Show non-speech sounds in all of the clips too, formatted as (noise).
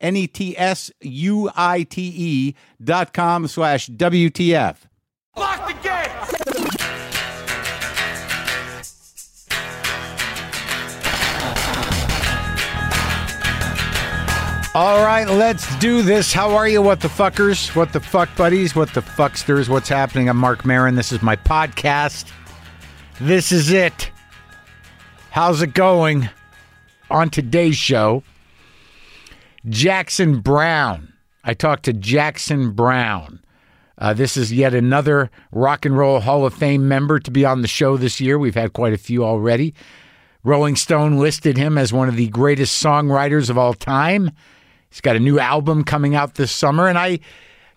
N E T S U I T E dot com slash WTF. Lock the gate! All right, let's do this. How are you, what the fuckers? What the fuck buddies? What the fucksters? What's happening? I'm Marc Maron. This is my podcast. This is it. How's it going? On today's show, Jackson Browne. I talked to Jackson Browne. Uh, this is yet another Rock and Roll Hall of Fame member to be on the show this year. We've had quite a few already. Rolling Stone listed him as one of the greatest songwriters of all time. He's got a new album coming out this summer, and I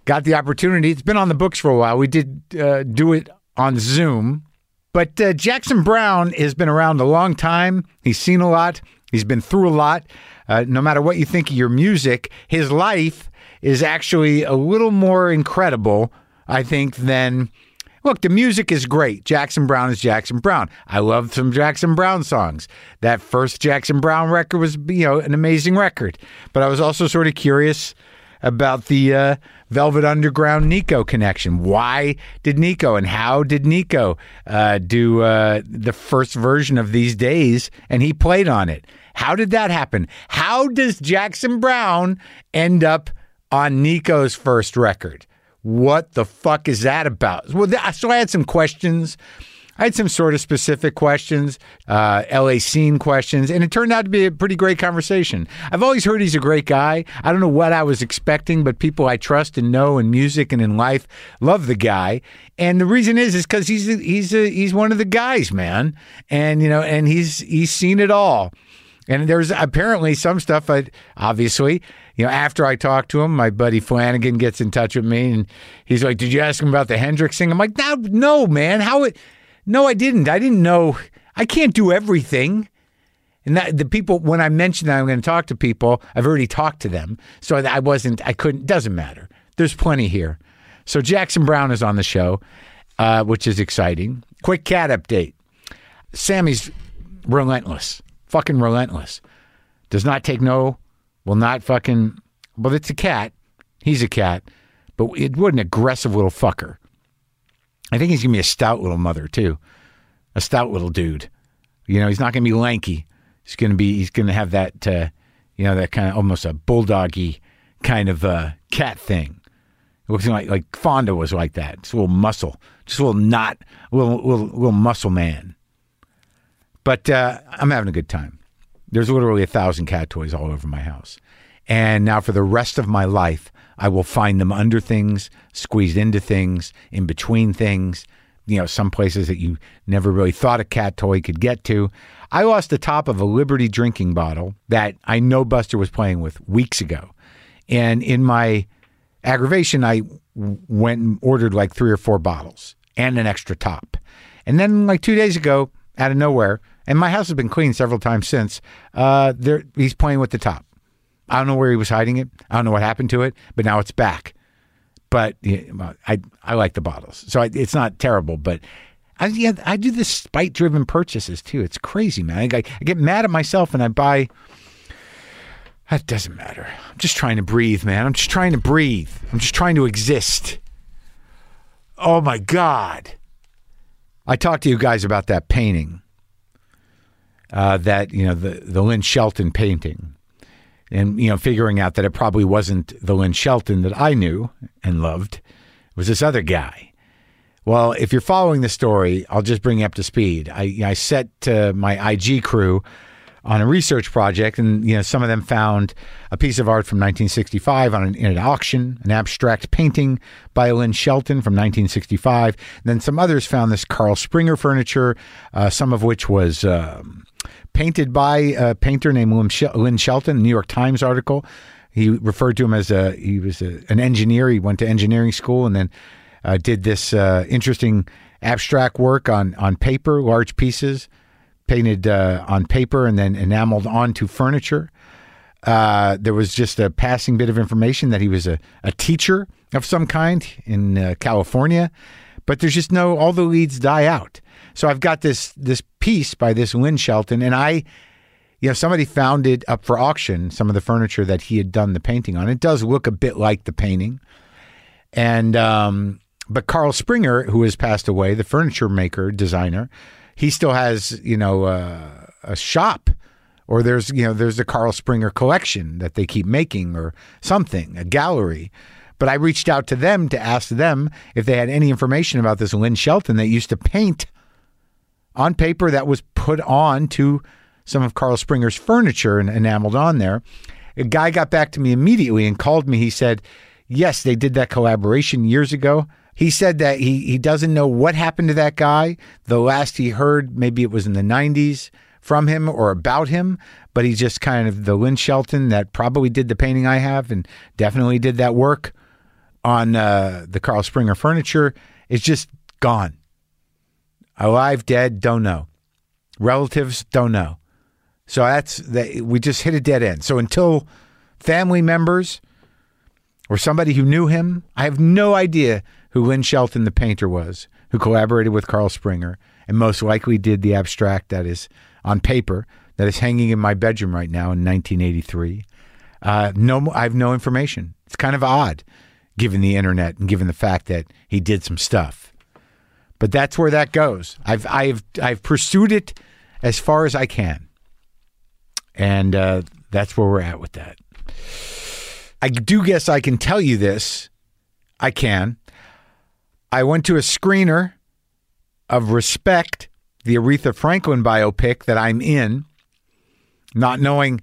got the opportunity. It's been on the books for a while. We did uh, do it on Zoom. But uh, Jackson Browne has been around a long time. He's seen a lot, he's been through a lot. Uh, no matter what you think of your music, his life is actually a little more incredible, I think, than. Look, the music is great. Jackson Browne is Jackson Browne. I love some Jackson Browne songs. That first Jackson Browne record was, you know, an amazing record. But I was also sort of curious about the uh, Velvet Underground Nico connection. Why did Nico and how did Nico uh, do uh, the first version of These Days and he played on it? How did that happen? How does Jackson Browne end up on Nico's first record? What the fuck is that about? Well, so I had some questions. I had some sort of specific questions, uh, LA scene questions, and it turned out to be a pretty great conversation. I've always heard he's a great guy. I don't know what I was expecting, but people I trust and know in music and in life love the guy. And the reason is, is because he's a, he's a, he's one of the guys, man. And you know, and he's he's seen it all. And there's apparently some stuff obviously, you know, after I talked to him, my buddy Flanagan gets in touch with me and he's like, Did you ask him about the Hendrix thing? I'm like, No, no, man. How it no, I didn't. I didn't know I can't do everything. And that the people when I mentioned that I'm going to talk to people, I've already talked to them. So I wasn't I couldn't doesn't matter. There's plenty here. So Jackson Browne is on the show, uh, which is exciting. Quick cat update. Sammy's relentless fucking relentless. Does not take no, will not fucking. Well, it's a cat. He's a cat, but it what an aggressive little fucker. I think he's gonna be a stout little mother too, a stout little dude. You know, he's not gonna be lanky. He's gonna be. He's gonna have that. Uh, you know, that kind of almost a bulldoggy kind of uh, cat thing. It Looks like like Fonda was like that. It's a little muscle, just a little knot, little little, little muscle man. But uh, I'm having a good time. There's literally a thousand cat toys all over my house. And now for the rest of my life, I will find them under things, squeezed into things, in between things, you know, some places that you never really thought a cat toy could get to. I lost the top of a Liberty drinking bottle that I know Buster was playing with weeks ago. And in my aggravation, I went and ordered like three or four bottles and an extra top. And then, like two days ago, out of nowhere, and my house has been cleaned several times since. Uh, there, he's playing with the top. I don't know where he was hiding it. I don't know what happened to it, but now it's back. But I I like the bottles, so I, it's not terrible. But I yeah, I do this spite driven purchases too. It's crazy, man. I, I get mad at myself and I buy. That doesn't matter. I'm just trying to breathe, man. I'm just trying to breathe. I'm just trying to exist. Oh my god. I talked to you guys about that painting uh, that you know the the Lynn Shelton painting, and you know figuring out that it probably wasn't the Lynn Shelton that I knew and loved, was this other guy. Well, if you're following the story, I'll just bring you up to speed. I, I set uh, my IG crew on a research project, and you know some of them found a piece of art from 1965 on an, in an auction, an abstract painting by Lynn Shelton from 1965. And then some others found this Karl Springer furniture, uh, some of which was. Um, painted by a painter named Lynn Shel- Lynn Shelton, New York Times article. He referred to him as a he was a, an engineer. He went to engineering school and then uh, did this uh, interesting abstract work on on paper, large pieces painted uh, on paper and then enameled onto furniture. Uh, there was just a passing bit of information that he was a, a teacher of some kind in uh, California, but there's just no all the leads die out. So I've got this this piece by this Lynn Shelton, and I, you know, somebody found it up for auction. Some of the furniture that he had done the painting on. It does look a bit like the painting, and um, but Karl Springer, who has passed away, the furniture maker designer, he still has you know uh, a shop. Or there's you know there's a Karl Springer collection that they keep making or something a gallery, but I reached out to them to ask them if they had any information about this Lynn Shelton that used to paint on paper that was put on to some of Karl Springer's furniture and enameled on there. A guy got back to me immediately and called me. He said, Yes, they did that collaboration years ago. He said that he, he doesn't know what happened to that guy. The last he heard, maybe it was in the 90s from him or about him, but he's just kind of the Lynn Shelton that probably did the painting I have and definitely did that work on uh, the Karl Springer furniture. It's just gone. Alive, dead, don't know. Relatives, don't know. So that's that. We just hit a dead end. So until family members or somebody who knew him, I have no idea who Lynn Shelton, the painter, was, who collaborated with Karl Springer and most likely did the abstract that is on paper that is hanging in my bedroom right now in 1983. Uh, no, I have no information. It's kind of odd, given the internet and given the fact that he did some stuff. But that's where that goes. I've I've I've pursued it as far as I can, and uh, that's where we're at with that. I do guess I can tell you this. I can. I went to a screener of Respect, the Aretha Franklin biopic that I'm in, not knowing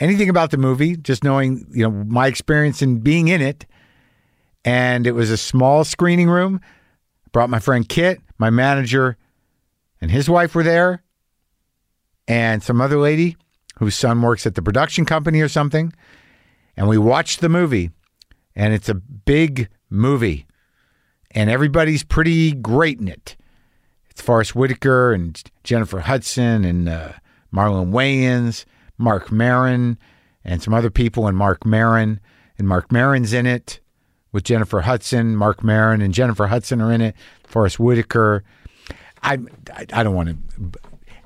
anything about the movie, just knowing you know my experience in being in it. And it was a small screening room. Brought my friend Kit, my manager, and his wife were there, and some other lady whose son works at the production company or something. And we watched the movie, and it's a big movie, and everybody's pretty great in it. It's Forest Whitaker and Jennifer Hudson and uh, Marlon Wayans, Marc Maron, and some other people, and Marc Maron. And Marc Maron's in it with Jennifer Hudson. Marc Maron and Jennifer Hudson are in it. Forest Whitaker. I, I, don't want to.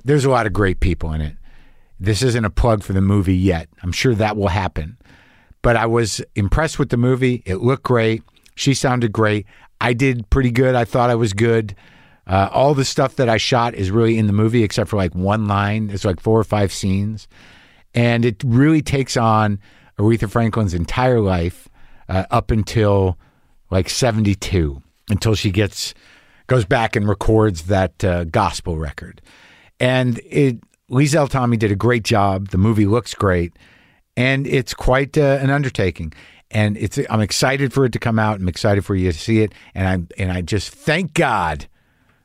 There's a lot of great people in it. This isn't a plug for the movie yet. I'm sure that will happen. But I was impressed with the movie. It looked great. She sounded great. I did pretty good. I thought I was good. Uh, all the stuff that I shot is really in the movie, except for like one line. It's like four or five scenes. And it really takes on Aretha Franklin's entire life uh, up until like 72, until she gets goes back and records that uh, gospel record. And it Liesl Tommy did a great job. The movie looks great, and it's quite uh, an undertaking. And it's I'm excited for it to come out. I'm excited for you to see it, and I and I just thank God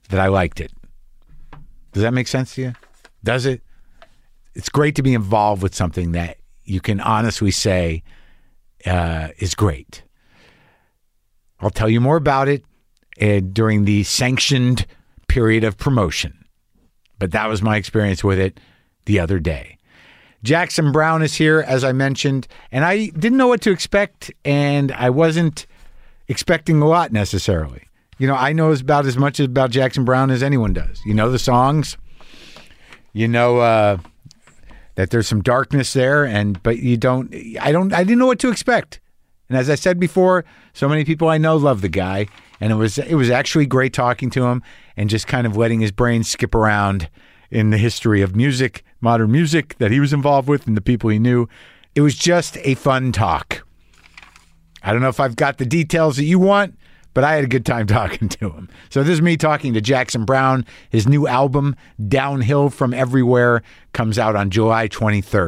that I liked it. Does that make sense to you? Does it? It's great to be involved with something that you can honestly say uh, is great. I'll tell you more about it uh, during the sanctioned period of promotion. But that was my experience with it the other day. Jackson Browne is here, as I mentioned, and I didn't know what to expect, and I wasn't expecting a lot necessarily. You know, I know about as much about Jackson Browne as anyone does. You know the songs, you know uh, that there's some darkness there, and but you don't. I don't. I didn't know what to expect. And as I said before, so many people I know love the guy, and it was it was actually great talking to him and just kind of letting his brain skip around in the history of music, modern music that he was involved with, and the people he knew. It was just a fun talk. I don't know if I've got the details that you want, but I had a good time (laughs) talking to him. So this is me talking to Jackson Browne. His new album, Downhill from Everywhere, comes out on July 23rd.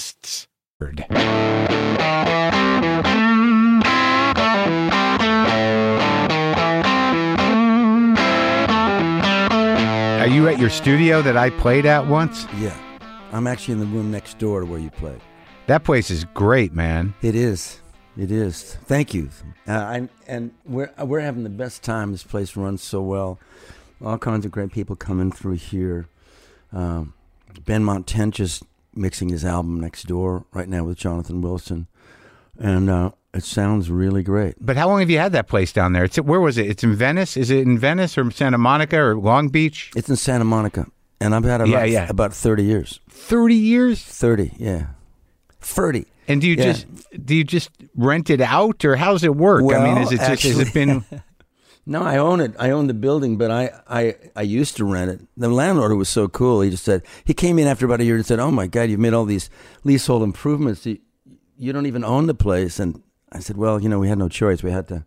podcasts. Are you at your studio that I played at once? Yeah. I'm actually in the room next door to where you play. That place is great, man. It is. It is. Thank you. Uh, I, and we're we're having the best time. This place runs so well. All kinds of great people coming through here. Um, Benmont Tench is mixing his album next door right now with Jonathan Wilson, and uh, it sounds really great. But how long have you had that place down there? It's where was it? It's in Venice. Is it in Venice or Santa Monica or Long Beach? It's in Santa Monica, and I've had it Yeah, about, yeah. about thirty years. Thirty years. Thirty, yeah, thirty. And do you Yeah. just do you just rent it out or how's it work? I mean, Well, is it just has it been? (laughs) No, I own it. I own the building, but I, I, I used to rent it. The landlord was so cool. He just said he came in after about a year and said, "Oh my God, you've made all these leasehold improvements. You, you don't even own the place." And I said, "Well, you know, we had no choice. We had to,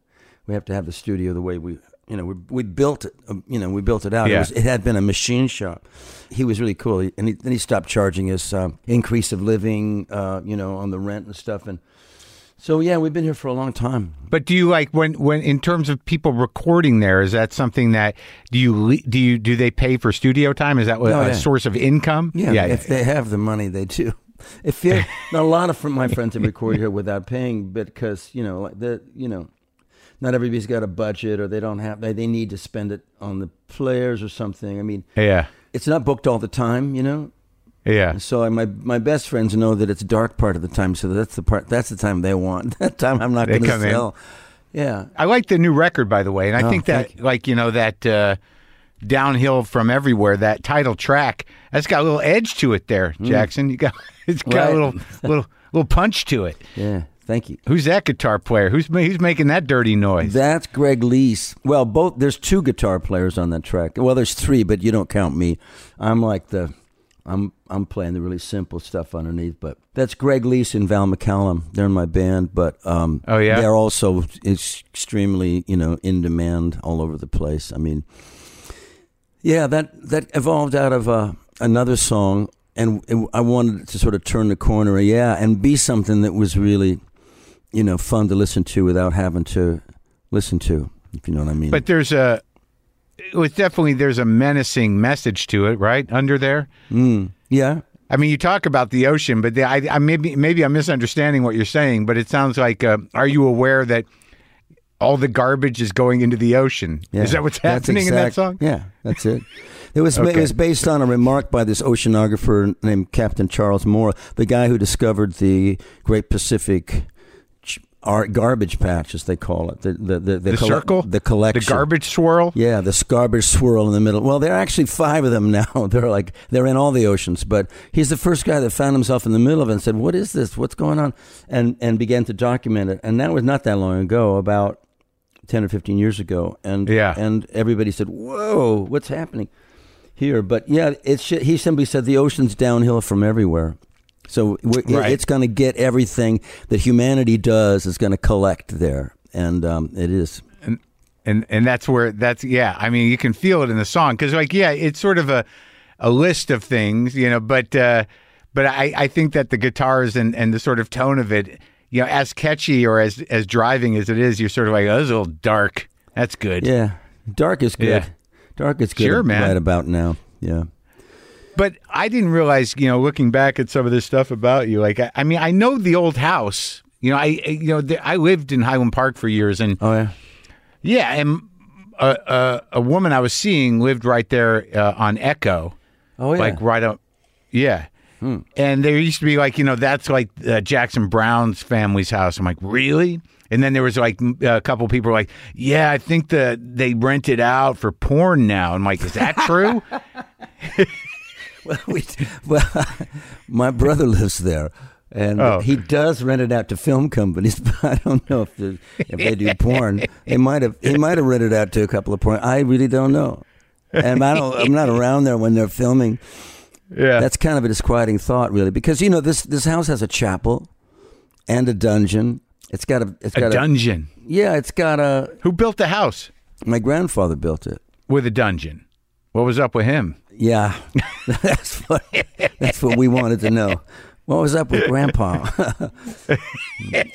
we have to have the studio the way we, you know, we, we built it. um, You know, we built it out. Yeah. It, was, it had been a machine shop. He was really cool. He, and he, then he stopped charging us um, increase of living, uh, you know, on the rent and stuff. And so yeah, we've been here for a long time. But do you like when when in terms of people recording there? Is that something that do you do you do they pay for studio time? Is that what, Oh, a yeah. source of income? Yeah, if they have the money, they do. (laughs) If you (laughs) a lot of my friends have recorded here without paying, because you know, like the you know, not everybody's got a budget, or they don't have they, they need to spend it on the players or something. I mean, yeah, it's not booked all the time, you know. Yeah. So I, my my best friends know that it's dark part of the time, so that's the part that's the time they want. (laughs) That time I'm not going to come in. sell. Yeah, I like the new record, by the way, and I Oh, think that, thank like you know, that uh, downhill from everywhere, that title track, that's got a little edge to it. There, Jackson, you got (laughs) it's got a little little little punch to it. yeah. Thank you. Who's that guitar player? Who's who's making that dirty noise? That's Greg Leisz. Well, both there's two guitar players on that track. Well, there's three, but you don't count me. I'm like the I'm I'm playing the really simple stuff underneath, but that's Greg Leisz and Val McCallum. They're in my band, but um Oh, yeah? they're also extremely, you know, in demand all over the place. I mean, yeah, that that evolved out of uh, another song and it, I wanted to sort of turn the corner, yeah, and be something that was really you know, fun to listen to without having to listen to, if you know what I mean. But there's a, it was definitely there's a menacing message to it, right under there. mm, yeah, I mean, you talk about the ocean, but the, I, I maybe maybe I'm misunderstanding what you're saying. But it sounds like, uh, are you aware that all the garbage is going into the ocean? yeah. Is that what's happening in that song? Yeah, that's it. It was Okay. it was based on a remark by this oceanographer named Captain Charles Moore, the guy who discovered the Great Pacific ch- garbage patch, as they call it, the the the, The colle- circle, the collection, the garbage swirl. Yeah, the garbage swirl in the middle. Well, there are actually five of them now. (laughs) They're like they're in all the oceans, but he's the first guy that found himself in the middle of it and said, "What is this? What's going on?" and and began to document it. And that was not that long ago, about ten or fifteen years ago. And Yeah. and everybody said, "Whoa, what's happening here?" But yeah, it's he simply said the ocean's downhill from everywhere. So Right. it's going to get everything that humanity does is going to collect there, and um, it is. and and that's where that's yeah i mean you can feel it in the song because like yeah it's sort of a a list of things you know but uh but i i think that the guitars and and the sort of tone of it you know as catchy or as as driving as it is you're sort of like oh, this is a little dark That's good. Yeah, dark is good. Yeah. Dark is good. Sure, man. Right about now. Yeah. But I didn't realize, you know, looking back at some of this stuff about you, like I, I mean, I know the old house. You know, I you know the, I lived in Highland Park for years, and Oh yeah. yeah, and a a, a woman I was seeing lived right there uh, on Echo, Oh yeah. like right up, yeah. And there used to be like you know that's like uh, Jackson Browne's family's house. I'm like really. And then there was like a couple people were like, "Yeah, I think that they rent it out for porn now." I'm like, "Is that true?" (laughs) Well, we, well, (laughs) my brother lives there, and Oh. he does rent it out to film companies. (laughs) But I don't know if, if they do porn. He might have. He might have rented out to a couple of porn. I really don't know. And I don't. I'm not around there when they're filming. yeah, That's kind of a disquieting thought, really, because you know this this house has a chapel and a dungeon. It's got a. It's got a. dungeon. Yeah, it's got a. Who built the house My grandfather built it. with a dungeon? What was up with him? Yeah, (laughs) that's what that's what we wanted to know. What was up with Grandpa? (laughs)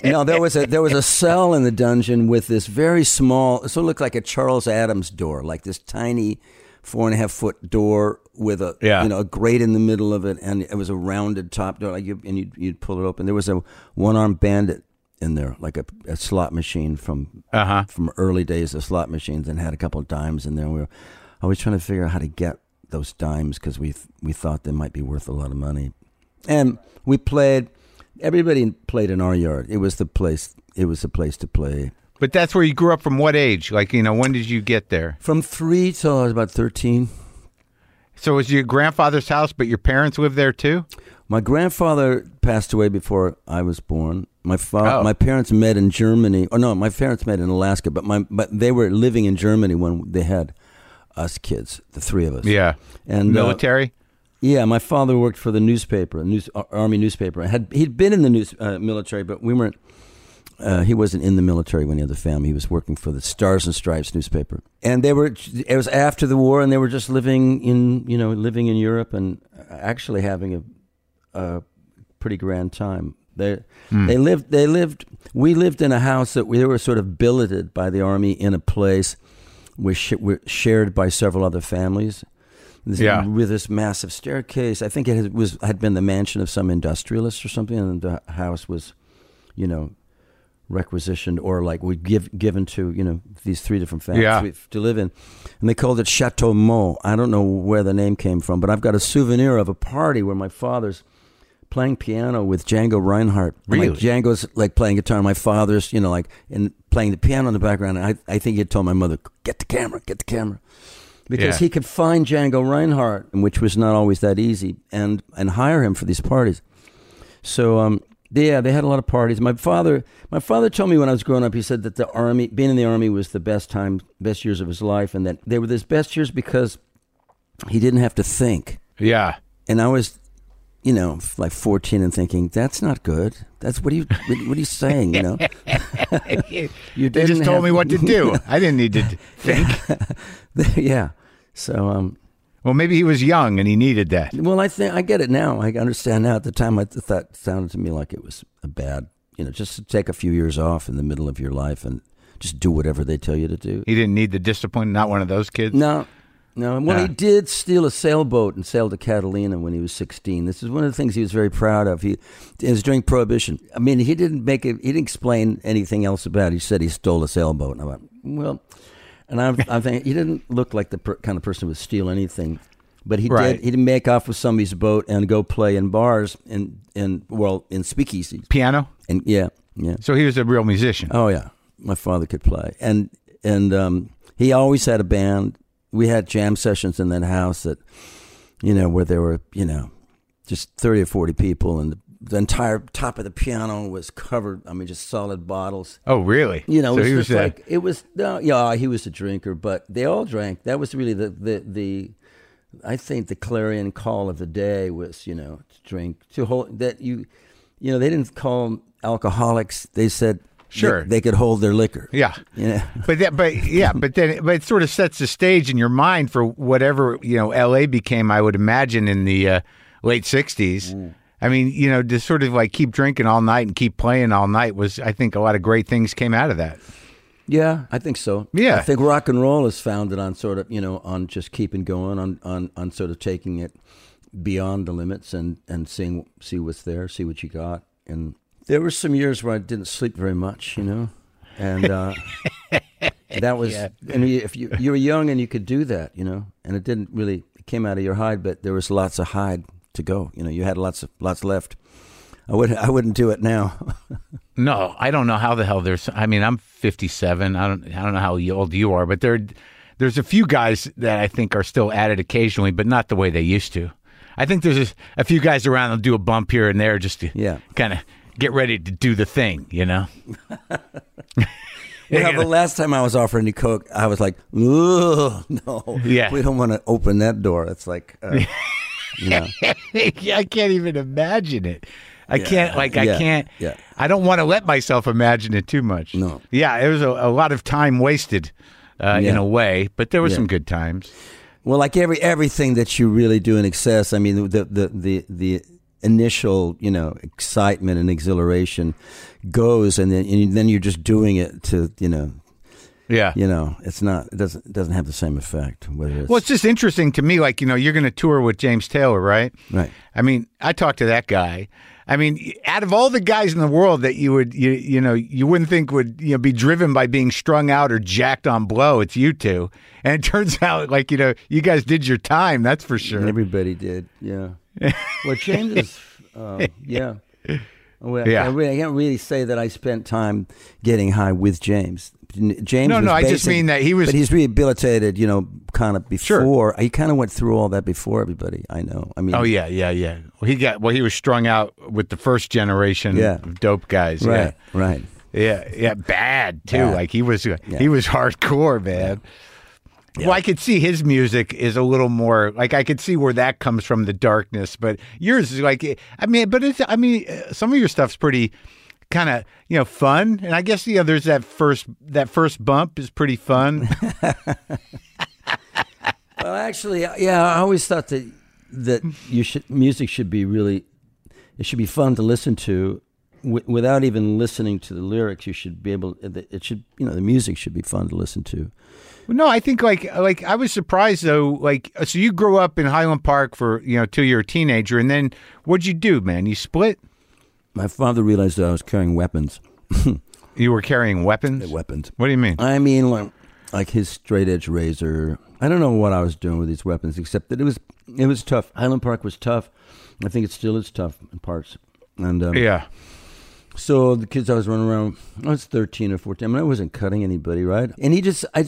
no, there was a there was a cell in the dungeon with this very small. It sort of looked like a Charles Addams door, like this tiny four and a half foot door with a Yeah. you know a grate in the middle of it, and it was a rounded top door. Like you, and you'd, you'd pull it open. There was a one armed bandit in there, like a, a slot machine from Uh huh. from early days of slot machines and had a couple of dimes in there. And we were always trying to figure out how to get those dimes because we we thought they might be worth a lot of money. And we played. Everybody played in our yard. It was the place. It was the place to play. But that's where you grew up from what age? Like, you know, when did you get there? From three till I was about thirteen. So it was your grandfather's house, but your parents lived there too? My grandfather passed away before I was born. My fa- Oh. my parents met in Germany. Or no, my parents met in Alaska, but my but they were living in Germany when they had us kids, the three of us. Yeah. And uh, Military? Yeah, my father worked for the newspaper, news, army newspaper. Had he'd been in the news uh, military, but we weren't. Uh, he wasn't in the military when he had the family. He was working for the Stars and Stripes newspaper, and they were. It was after the war, and they were just living in you know living in Europe and actually having a, a pretty grand time. They they lived. They lived. We lived in a house that we were sort of billeted by the army in a place, was sh- were shared by several other families. This- Yeah. with this massive staircase. I think it had, was had been the mansion of some industrialist or something, and the house was, you know, requisitioned or like we give given to you know these three different families Yeah. to live in, and they called it Chateau Mont. I don't know where the name came from, but I've got a souvenir of a party where my father's playing piano with Django Reinhardt. Really? Like Django's like playing guitar. My father's, you know, like and playing the piano in the background. And I, I think he had told my mother, "Get the camera, get the camera," because Yeah. he could find Django Reinhardt, which was not always that easy, and and hire him for these parties. So um, yeah, they had a lot of parties. My father, my father told me when I was growing up, he said that the army, being in the army, was the best time, best years of his life, and that they were his best years because he didn't have to think. Yeah. And I was, you know, like fourteen and thinking that's not good. That's what are you, what, what are you saying? You know, (laughs) (laughs) you They just told have- me what to do. (laughs) I didn't need to think. yeah. So um, Well, maybe he was young and he needed that. Well, I think I get it now. I understand now. At the time, I th- that sounded to me like it was a bad, you know, just to take a few years off in the middle of your life and just do whatever they tell you to do. He didn't need the discipline. Not one of those kids. No, no. Well, Nah. he did steal a sailboat and sail to Catalina when he was sixteen. This is one of the things he was very proud of. He it was during Prohibition. I mean, he didn't make it. He didn't explain anything else about it. He said he stole a sailboat, and I went, well, and I'm, I'm thinking he didn't look like the per, kind of person who would steal anything. But he Right. did. He did make off with somebody's boat and go play in bars and in well in speakeasies Piano. and yeah yeah So he was a real musician. Oh yeah, my father could play, and and um, he always had a band. We had jam sessions in that house that, you know, where there were you know, just thirty or forty people, and the, the entire top of the piano was covered. I mean, just solid bottles. Oh, really? You know, so it was he was like it was. No, yeah, he was a drinker, but they all drank. That was really the the the. I think the clarion call of the day was, you know, to drink to hold that you, you know, they didn't call them alcoholics. They said Sure. they, could hold their liquor. yeah. Know? (laughs) But that, but yeah, but then, but it sort of sets the stage in your mind for whatever you know L.A. became. I would imagine in the uh, late '60s. Mm. I mean, you know, to sort of like keep drinking all night and keep playing all night was, I think, a lot of great things came out of that. Yeah, I think so. Yeah. I think rock and roll is founded on sort of you know on just keeping going on on on sort of taking it beyond the limits and and seeing see what's there, see what you got. And there were some years where I didn't sleep very much, you know, and uh, (laughs) that was Yeah. and if you you were young and you could do that, you know, and it didn't really it came out of your hide, but there was lots of hide to go. You know, you had lots of lots left. I would I wouldn't do it now. (laughs) No, I don't know how the hell there's. I mean, I'm 57. I don't. I don't know how old you are, but there, there's a few guys that I think are still at it occasionally, but not the way they used to. I think there's a, a few guys around that'll do a bump here and there just to Yeah. kind of get ready to do the thing, you know. (laughs) Well, the last time I was offering you coke, I was like, "Ugh, no, Yeah. we don't want to open that door." It's like, uh, (laughs) you know, (laughs) I can't even imagine it. I can't like I can't. yeah. I don't want to let myself imagine it too much. No. Yeah, it was a, a lot of time wasted uh, in a way, but there were Yeah. some good times. well, like every everything that you really do in excess. I mean, the the the the initial, you know, excitement and exhilaration goes, and then and then you're just doing it to, you know, Yeah. you know, it's not it doesn't it doesn't have the same effect. Whether it's, Well, it's just interesting to me. Like you know, you're going to tour with James Taylor, right? right. I mean, I talked to that guy. I mean, out of all the guys in the world that you would, you you know, you wouldn't think would you know be driven by being strung out or jacked on blow, it's you two. And it (laughs) turns out, like you know, you guys did your time. That's for sure. Everybody did, yeah. (laughs) well, James is, um, yeah. Well, Yeah. I, really, I can't really say that I spent time getting high with James. James. No, no, I just mean that he was- But he's rehabilitated, you know, kind of before Sure. He kind of went through all that before everybody. I know. I mean, Oh yeah, yeah, yeah. Well, he got well. He was strung out with the first generation Yeah. of dope guys. right, right. Yeah, yeah, yeah. Bad too. Bad. Like he was, Yeah. he was hardcore, man. Well, I could see his music is a little more like I could see where that comes from the darkness, but yours is like I mean, but it's I mean, uh, some of your stuff's pretty kind of you know fun, and I guess you know there's that first that first bump is pretty fun. (laughs) Well, actually, yeah, I always thought that that you should music should be really it should be fun to listen to w- without even listening to the lyrics. You should be able. It should you know the music should be fun to listen to. No, I think like like I was surprised though. Like, so you grew up in Highland Park for you know till you were a teenager, and then what'd you do, man? You split. My father realized that I was carrying weapons. (laughs) You were carrying weapons. Weapons. What do you mean? I mean, like, like his straight edge razor. I don't know what I was doing with these weapons, except that it was it was tough. Highland Park was tough. I think it still is tough in parts. And um, Yeah. so the kids I was running around, I was thirteen or fourteen. I mean, I wasn't cutting anybody, right? And he just, I,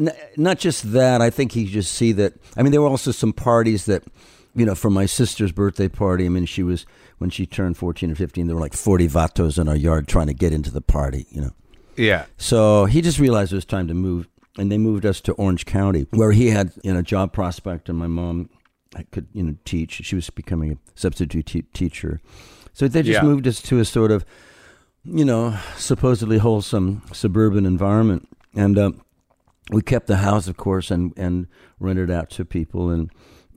n- not just that. I think he just see that. I mean, there were also some parties that, you know, for my sister's birthday party. I mean, she was when she turned fourteen or fifteen. There were like forty vatos in our yard trying to get into the party. You know. Yeah. So he just realized it was time to move, and they moved us to Orange County, where he had you know job prospect, and my mom could you know teach. She was becoming a substitute te- teacher, so they just Yeah. moved us to a sort of you know supposedly wholesome suburban environment, and um, we kept the house, of course, and and rented out to people, and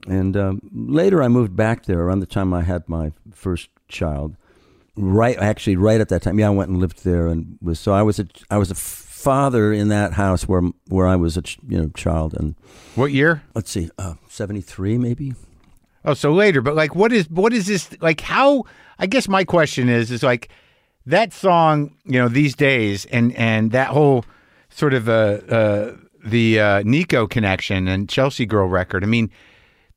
and um, later I moved back there around the time I had my first child right actually right at that time yeah i went and lived there and was so i was a i was a father in that house where where i was a ch- you know child and What year? let's see uh 73 maybe Oh, so later. But like, what is what is this like? How? I guess my question is is like that song. You know, these days, and and that whole sort of uh, uh the uh, Nico connection and Chelsea Girl record. I mean.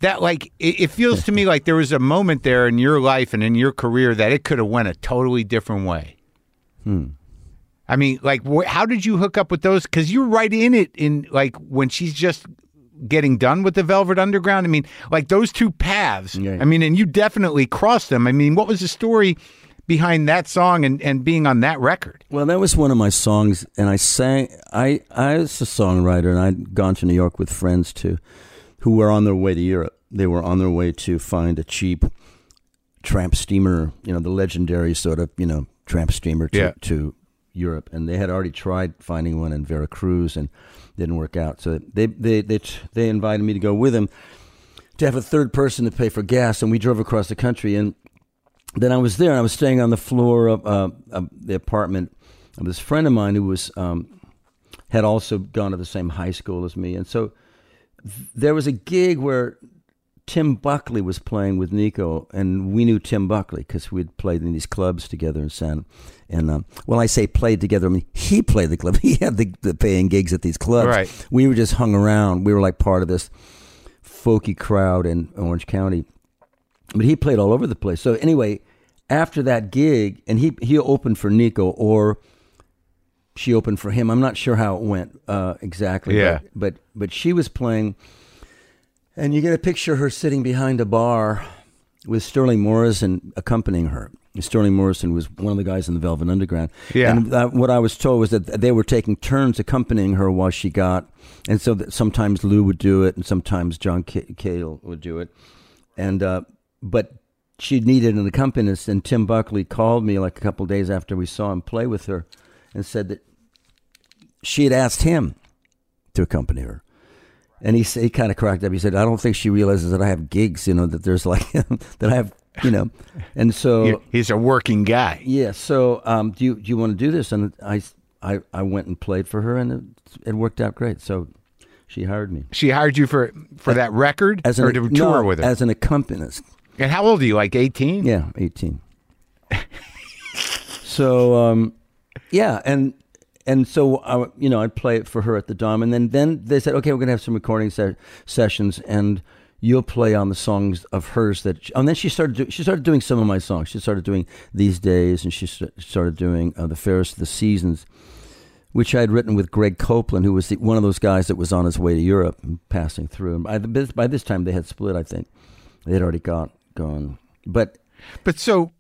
That like it, it feels to me like there was a moment there in your life and in your career that it could have went a totally different way. Hmm. I mean, like, wh- how did you hook up with those? Because you're right in it. In like when she's just getting done with the Velvet Underground. I mean, like those two paths. Yeah. I mean, and you definitely crossed them. I mean, what was the story behind that song and, and being on that record? well that was one of my songs and i sang i i was a songwriter and i'd gone to new york with friends too who were on their way to europe they were on their way to find a cheap tramp steamer you know the legendary sort of you know tramp steamer to, Yeah. to Europe, and they had already tried finding one in Veracruz and didn't work out. So they they they they invited me to go with them to have a third person to pay for gas, and we drove across the country. And then I was there, and I was staying on the floor of, uh, of the apartment of this friend of mine who was um, had also gone to the same high school as me, and so th- there was a gig where Tim Buckley was playing with Nico, and we knew Tim Buckley because we'd played in these clubs together in San. And um, when I say played together, I mean he played the club. (laughs) He had the, the paying gigs at these clubs. Right. We were just hung around. We were like part of this folky crowd in Orange County. But he played all over the place. So anyway, after that gig, and he he opened for Nico, or she opened for him. I'm not sure how it went uh, exactly. Yeah. But, but but she was playing, and you get a picture of her sitting behind a bar with Sterling Morrison accompanying her. Sterling Morrison was one of the guys in the Velvet Underground. Yeah. And uh, what I was told was that they were taking turns accompanying her while she got, and so that sometimes Lou would do it, and sometimes John Ca- Cale would do it, and uh, but she needed an accompanist, and Tim Buckley called me like a couple days after we saw him play with her, and said that she had asked him to accompany her. And he, he kind of cracked up. He said, "I don't think she realizes that I have gigs. You know that there's like (laughs) that I have, you know." And so He's a working guy. yeah. So, um, do you do you want to do this? And I, I, I went and played for her, and it, it worked out great. So, she hired me She hired you for for that record as or an to tour with her. as an accompanist. And how old are you? Like eighteen? Yeah, eighteen. so, um, yeah, and and so I, you know, I'd play it for her at the Dom, and then then they said, okay, we're gonna have some recording se- sessions, and you'll play on the songs of hers that. She, and then she started do, she started doing some of my songs. She started doing these days, and she st- started doing uh, the fairest of the seasons. Which I had written with Greg Copeland, who was the, one of those guys that was on his way to Europe and passing through. And by, the, by this time, they had split. I think they had already got gone. But But so,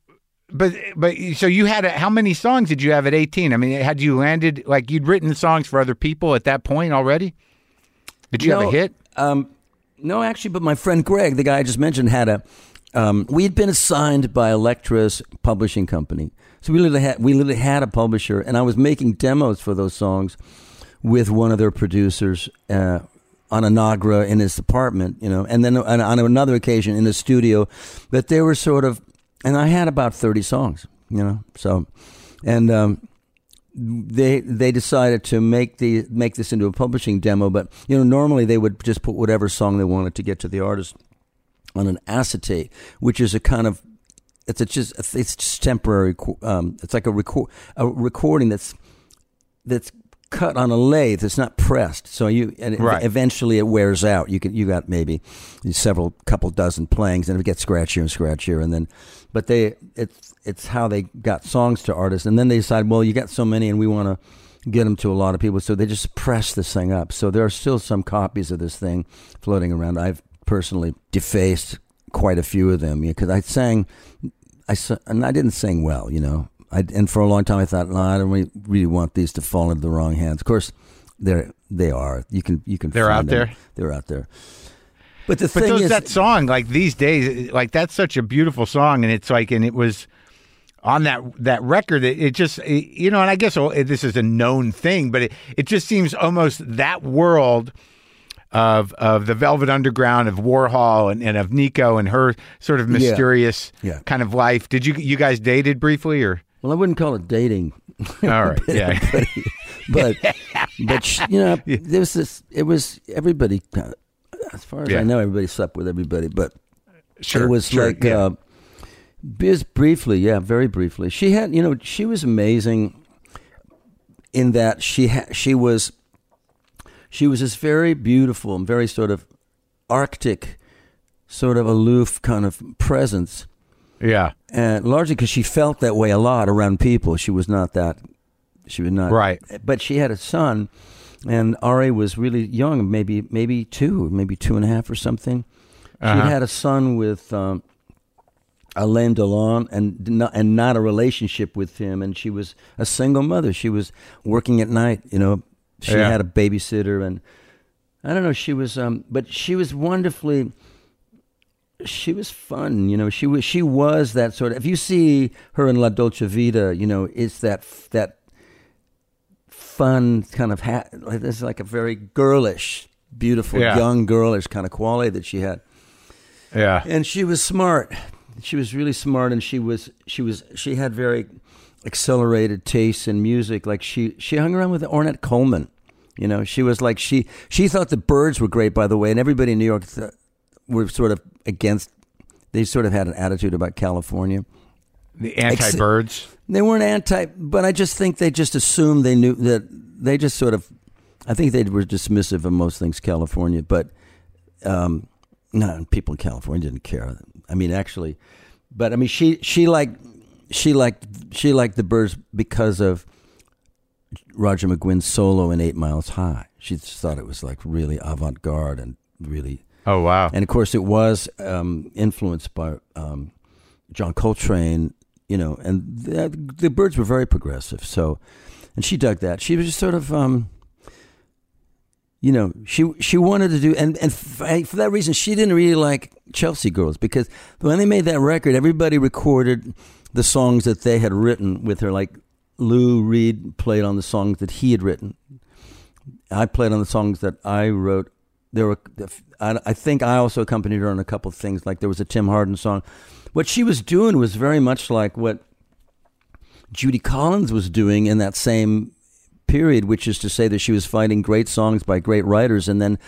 but but so you had a, how many songs did you have at eighteen? I mean, had you landed like you'd written songs for other people at that point already? Did you have a hit? Um, no, actually, but my friend Greg, the guy I just mentioned, had a. Um, we had been assigned by Elektra's publishing company, so we literally had we literally had a publisher, and I was making demos for those songs with one of their producers uh, on a Nagra in his apartment, you know, and then on, on another occasion in the studio. But they were sort of, and I had about thirty songs, you know, so, and. Um, they they decided to make the make this into a publishing demo, but you know normally they would just put whatever song they wanted to get to the artist on an acetate, which is a kind of it's just it's just temporary. Um, it's like a record a recording that's that's cut on a lathe. It's not pressed, so you and Right. eventually it wears out. You can you got maybe several couple dozen playings, and it gets scratchier and scratchier, and then but they it's it's how they got songs to artists, and then they decide, well, you got so many, and we want to get them to a lot of people, so they just press this thing up. So there are still some copies of this thing floating around. I've personally defaced quite a few of them because I sang, I and I didn't sing well, you know. I, and for a long time, I thought, no, I don't really, want these to fall into the wrong hands. Of course, they're they are. You can you can. They're find out them. there? They're out there. But the But thing those, is, that song, like these days, like that's such a beautiful song, and it's like, and it was on that that record. It, it just, it- you know, and I guess oh, this is a known thing, but it, it just seems almost that world of of the Velvet Underground, of Warhol, and, and of Nico and her sort of mysterious Yeah. kind of life. Did you you guys dated briefly, or well, I wouldn't call it dating. (laughs) all right, yeah, (laughs) but but you know (laughs) there was this it was everybody uh, as far as Yeah. i know everybody slept with everybody but sure, it was sure, like yeah. uh, biz briefly yeah very briefly she had you know she was amazing in that she ha- she was she was this very beautiful and very sort of arctic sort of aloof kind of presence yeah, and largely because she felt that way a lot around people. She was not that. She was not Right. But she had a son, and Ari was really young, maybe maybe two, maybe two and a half or something. She Uh-huh. had a son with um, Alain Delon, and not, and not a relationship with him. And she was a single mother. She was working at night. You know, she Yeah. had a babysitter, and I don't know. She was, um, but she was wonderfully she was fun, you know. She was she was that sort of. If you see her in La Dolce Vita, you know, it's that that fun kind of hat. like this is like a very girlish, beautiful, Yeah. young girlish kind of quality that she had. yeah, And she was smart. She was really smart, and she was she was she had very accelerated tastes in music. Like she she hung around with Ornette Coleman, You know, she was like she she thought the Byrds were great, by the way, and everybody in New York th- were sort of against. They sort of had an attitude about California. The anti-Byrds. They weren't anti, but I just think they just assumed they knew that they just sort of. I think they were dismissive of most things California, but um, no, people in California didn't care. I mean, actually, but I mean, she she liked she liked she liked the Byrds because of Roger McGuinn's solo in Eight Miles High. She just thought it was like really avant garde and really Oh wow. and of course, it was um, influenced by um, John Coltrane, you know, and the, Byrds were very progressive. So, and she dug that. She was just sort of, um, you know, she she wanted to do, and and for that reason, she didn't really like Chelsea Girls because when they made that record, everybody recorded the songs that they had written with her. Like Lou Reed played on the songs that he had written. I played on the songs that I wrote. There were, I, think, I also accompanied her on a couple of things. Like there was a Tim Hardin song. What she was doing was very much like what Judy Collins was doing in that same period, which is to say that she was finding great songs by great writers and then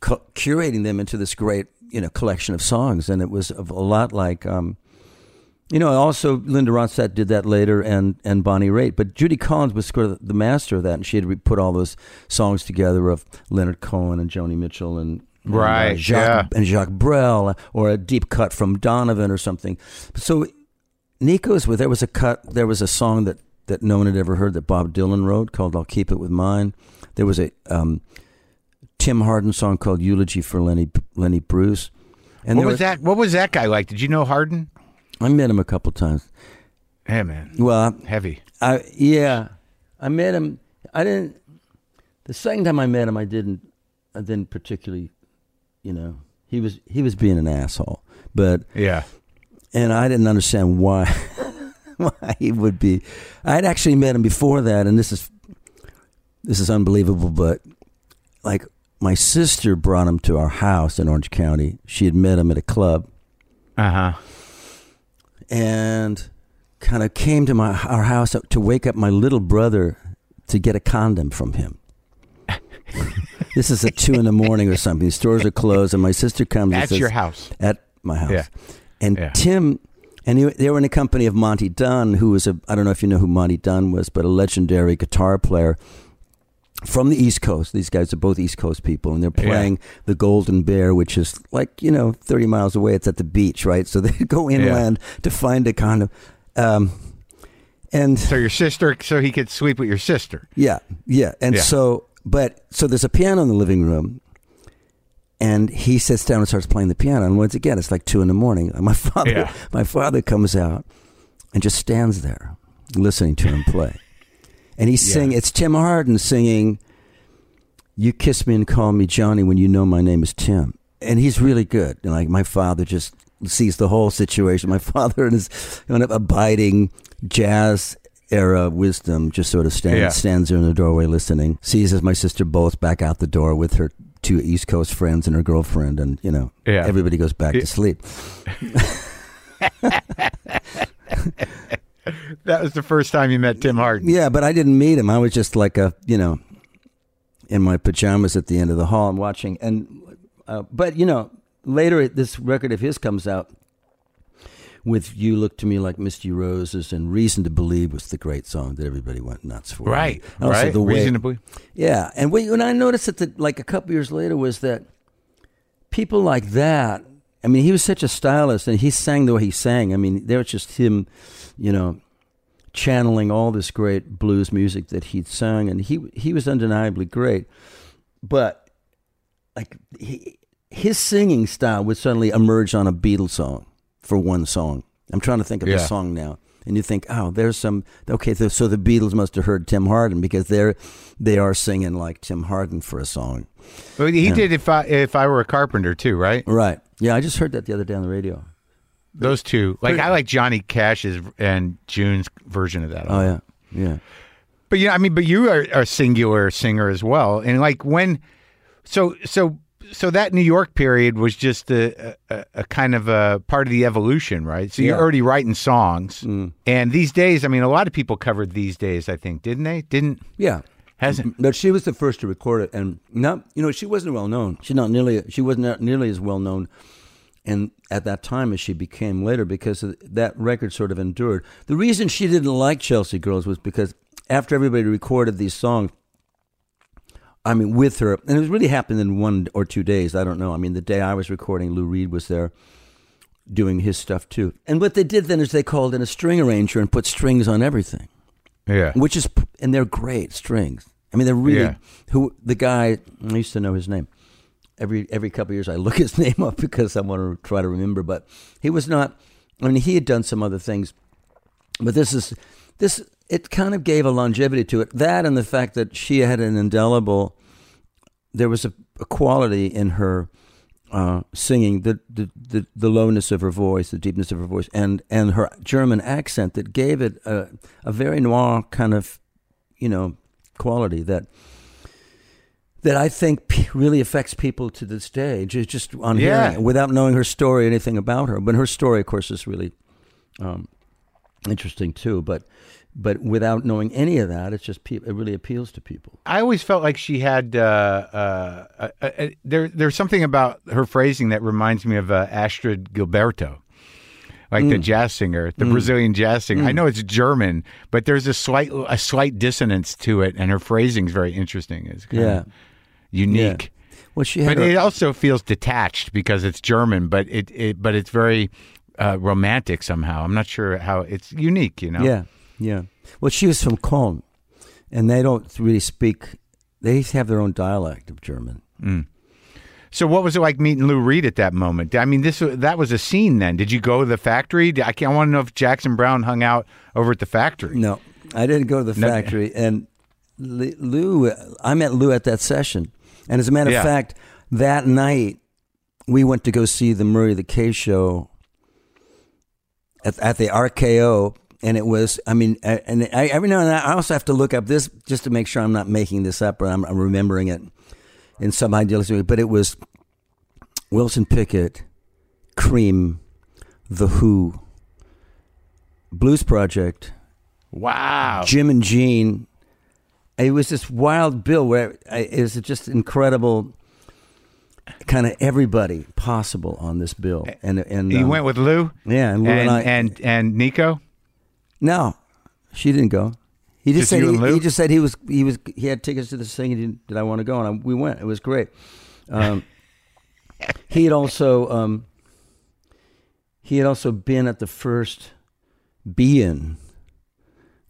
cu- curating them into this great, you know, collection of songs. And it was a lot like. Um, you know, also Linda Ronstadt did that later, and and Bonnie Raitt. But Judy Collins was sort of the master of that, and she had put all those songs together of Leonard Cohen and Joni Mitchell and and, uh, Right, Jacques, yeah. and Jacques Brel, or a deep cut from Donovan or something. So Nico's, well, there was a cut, there was a song that that no one had ever heard that Bob Dylan wrote called "I'll Keep It With Mine." There was a um, Tim Hardin song called "Eulogy for Lenny Lenny Bruce." And what there was that? What was that guy like? Did you know Hardin? I met him a couple times. Hey man, Well, heavy. I yeah, I met him. I didn't. The second time I met him, I didn't. I didn't particularly, you know, he was he was being an asshole, but Yeah. and I didn't understand why (laughs) why he would be. I'd actually met him before that, and this is this is unbelievable, but like my sister brought him to our house in Orange County. She had met him at a club, Uh huh. And kind of came to my our house to wake up my little brother to get a condom from him. (laughs) this is at two in the morning or something. The stores are closed, and my sister comes. says- your house. at my house. Yeah. And Yeah. Tim, and he, they were in the company of Monte Dunn, who was a I don't know if you know who Monte Dunn was, but a legendary guitar player from the East Coast. These guys are both East Coast people, and they're Yeah. playing the Golden Bear, which is like you know thirty miles away. It's at the beach, right? So (laughs) they go inland to find a kind of. Um, and So your sister, so he could sleep with your sister. yeah, yeah. And Yeah. so, but so there's a piano in the living room, and he sits down and starts playing the piano. And once again, it's like two in the morning. (laughs) My father, Yeah. my father comes out and just stands there listening to him play. And he's Yeah. singing. It's Tim Hardin singing, "You kiss me and call me Johnny when you know my name is Tim." And he's really good. And like my father just sees the whole situation. My (laughs) father and his kind of abiding jazz era wisdom just sort of stands Yeah. stands there in the doorway listening. Sees as my sister bolts back out the door with her two East Coast friends and her girlfriend, and you know Yeah. everybody goes back Yeah. to sleep. (laughs) (laughs) (laughs) That was the first time you met Tim Hardin. Yeah, but I didn't meet him. I was just like a, you know, in my pajamas at the end of the hall and watching. And, uh, but you know, later this record of his comes out with "You Look to Me Like Misty Roses" and "Reason to Believe" was the great song that everybody went nuts for. Right. And also right. the way- Reasonably. yeah, and what, when I noticed that, the, like a couple years later, was that people like that. I mean, he was such a stylist, and he sang the way he sang. I mean, there was just him, you know, channeling all this great blues music that he'd sung, and he he was undeniably great. But like he, his singing style would suddenly emerge on a Beatles song for one song. I'm trying to think of Yeah. the song now. And you think, oh, there's some okay. So, so the Beatles must have heard Tim Hardin because they're they are singing like Tim Hardin for a song, Well, he did if I if I were a carpenter too, right? right? Yeah, I just heard that the other day on the radio. Those two. Like I like Johnny Cash's and June's version of that. Oh yeah, yeah. But yeah, I mean, but you are a singular singer as well, and like when, so so so that New York period was just a, a, a kind of a part of the evolution, right? So you're already writing songs, Mm. and these days, I mean, a lot of people covered these days. I think didn't they? Didn't Yeah. Hasn't. But she was the first to record it, and not you know she wasn't well known. She's not nearly she wasn't nearly as well known, and at that time as she became later because that record sort of endured. The reason she didn't like Chelsea Girls was because after everybody recorded these songs, I mean with her, and it was really happened in one or two days. I don't know. I mean the day I was recording, Lou Reed was there doing his stuff too. And what they did then is they called in a string arranger and put strings on everything Yeah. which is and they're great strings. I mean, they're really Yeah. who the guy. I used to know his name. Every every couple years, I look (laughs) his name up because I want to try to remember. But he was not. I mean, he had done some other things, but this is this. It kind of gave a longevity to it. That and the fact that she had an indelible. There was a, a quality in her uh, singing, the, the the the lowness of her voice, the deepness of her voice, and and her German accent that gave it a, a very noir kind of, you know, quality that that I think really affects people to this day, just on Yeah. hearing it, without knowing her story, or anything about her. But her story, of course, is really um, interesting too. But but without knowing any of that, it's just pe- it really appeals to people. I always felt like she had uh, uh, there. There's something about her phrasing that reminds me of uh, Astrud Gilberto, like Mm. the jazz singer, the Brazilian jazz singer. I know it's German, but there's a slight a slight dissonance to it, and her phrasing is very interesting. It's kind Yeah. of unique. Well, she had But her- it also feels detached because it's German, but it, it but it's very uh, romantic somehow. I'm not sure how it's unique, you know. Yeah, yeah. Well, she was from Köln, and they don't really speak. They have their own dialect of German. So what was it like meeting Lou Reed at that moment? I mean, this that was a scene. Then did you go to the factory? I I want to know if Jackson Browne hung out over at the factory. No, I didn't go to the No. factory. And Lou, I met Lou at that session. And as a matter Yeah. of fact, that night we went to go see the Murray the K show at, at the RKO. And it was, I mean, and I, every now and then I also have to look up this just to make sure I'm not making this up or I'm, I'm remembering it in some idealistic way. But it was Wilson Pickett, Cream, The Who, Blues Project, Wow. Jim and Jean. It was this wild bill where I- it was just incredible, kind of everybody possible on this bill. And and You um, went with Lou. yeah, and Lou and and, I. and, and Nico. no, she didn't go. He just, Just said he, he just said he was he was he had tickets to this thing. He didn't, did I want to go? And I, we went. It was great. Um, (laughs) he had also um, he had also been at the first be in.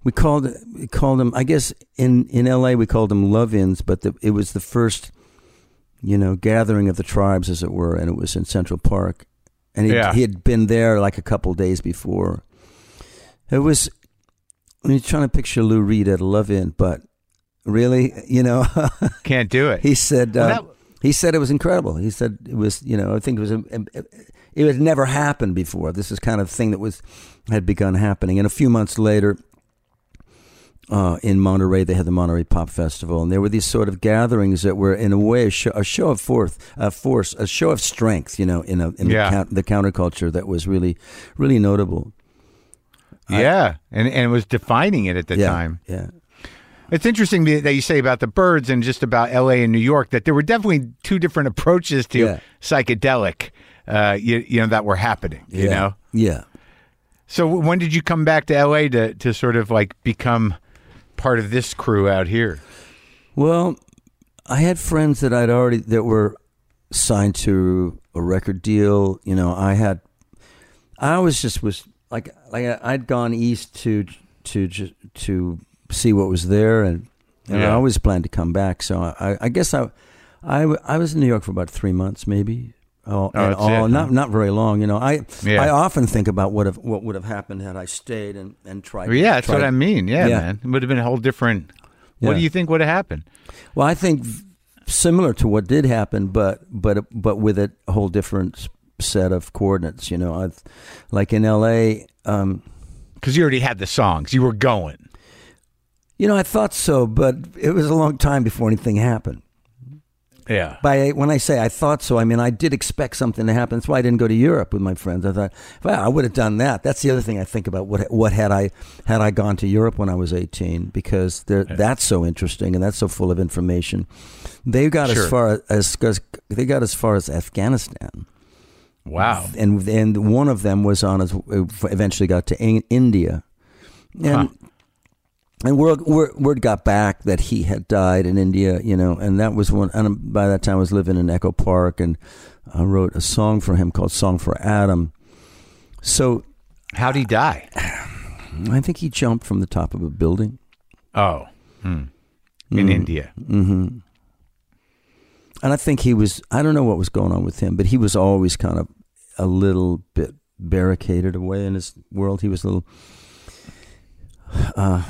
We called we called them. I guess in in L.A. we called them love-ins, but the, it was the first, you know, gathering of the tribes, as it were, and it was in Central Park, and he Yeah. he had been there like a couple days before. It was. I'm trying to picture Lou Reed at a love-in, but really, you know, (laughs) Can't do it. he said Well, uh, that- he said it was incredible. He said it was, you know, I think it was it had never happened before. This is kind of thing that was had begun happening, and a few months later, uh, in Monterey, they had the Monterey Pop Festival, and there were these sort of gatherings that were, in a way, a show, a show of force, a force, a show of strength. You know, in a in Yeah. the, count, the counterculture that was really, really notable. yeah, and and it was defining it at the yeah, time. yeah. It's interesting that you say about the Byrds and just about L.A. and New York that there were definitely two different approaches to Yeah. psychedelic, uh, you, you know, that were happening. You know. yeah. So when did you come back to L.A. to to sort of like become part of this crew out here? Well, I had friends that I'd already that were signed to a record deal. You know, I had, I always just was like like I'd gone east to to to see what was there, and, and I always planned to come back. So I, I guess I, I I was in New York for about three months, maybe. All, Oh, all it, not huh? not very long, you know. I Yeah. I often think about what have, what would have happened had I stayed and and tried. Well, yeah, that's tried, what I mean. Yeah, Yeah. man, it would have been a whole different. What Yeah. do you think would have happened? Well, I think similar to what did happen, but but but with a whole different set of coordinates. You know, I've, like in L.A. Um, Because you already had the songs, you were going. you know, I thought so, but it was a long time before anything happened. Yeah. By when I say I thought so, I mean I did expect something to happen. That's why I didn't go to Europe with my friends. I thought, well, I would have done that. That's the other thing I think about. What what had I had I gone to Europe when I was eighteen? Because they're, that's so interesting and that's so full of information. They got Sure. as far as, as they got as far as Afghanistan, Wow. and and one of them was on as eventually got to India, and. Huh. And word, word, word got back that he had died in India, you know, and that was when, and by that time I was living in Echo Park and I wrote a song for him called Song for Adam. So How'd he die? I think he jumped from the top of a building. Oh. Hmm. In India. hmm And I think he was, I don't know what was going on with him, but he was always kind of a little bit barricaded away in his world. He was a little, uh,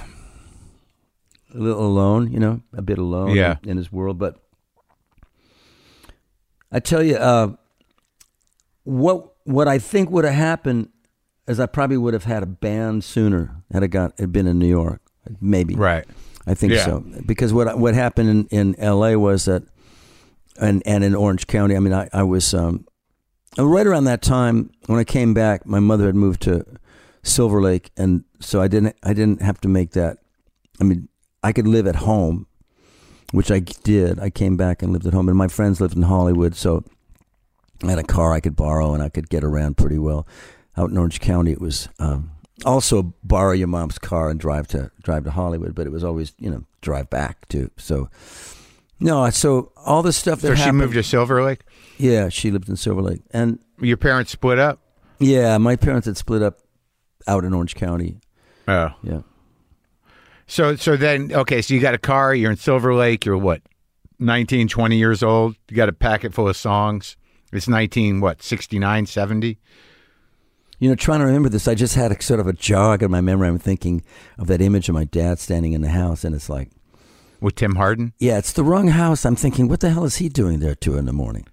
a little alone, you know, a bit alone Yeah. in, in his world. But I tell you, uh, what what I think would have happened is I probably would have had a band sooner had I got had been in New York, maybe. Right. I think Yeah. so because what what happened in, in L.A. was that, and and in Orange County. I mean, I I was um, right around that time when I came back. My mother had moved to Silver Lake, and so I didn't I didn't have to make that. I mean, I could live at home, which I did. I came back and lived at home, and my friends lived in Hollywood, so I had a car I could borrow, and I could get around pretty well. Out in Orange County, it was um, also borrow your mom's car and drive to drive to Hollywood, but it was always you know drive back too. So no, so all this stuff that So she happened, moved to Silver Lake? yeah, she lived in Silver Lake, and Your parents split up? yeah, my parents had split up out in Orange County. Oh. Yeah, So so then okay, so you got a car, you're in Silver Lake, you're what? 19, 20 years old. You got a packet full of songs. It's 19 what? 69, 70? you know, trying to remember this, I just had a sort of a jog in my memory. I'm thinking of that image of my dad standing in the house, and it's like, With Tim Hardin? yeah, it's the wrong house. I'm thinking, what the hell is he doing there at two in the morning?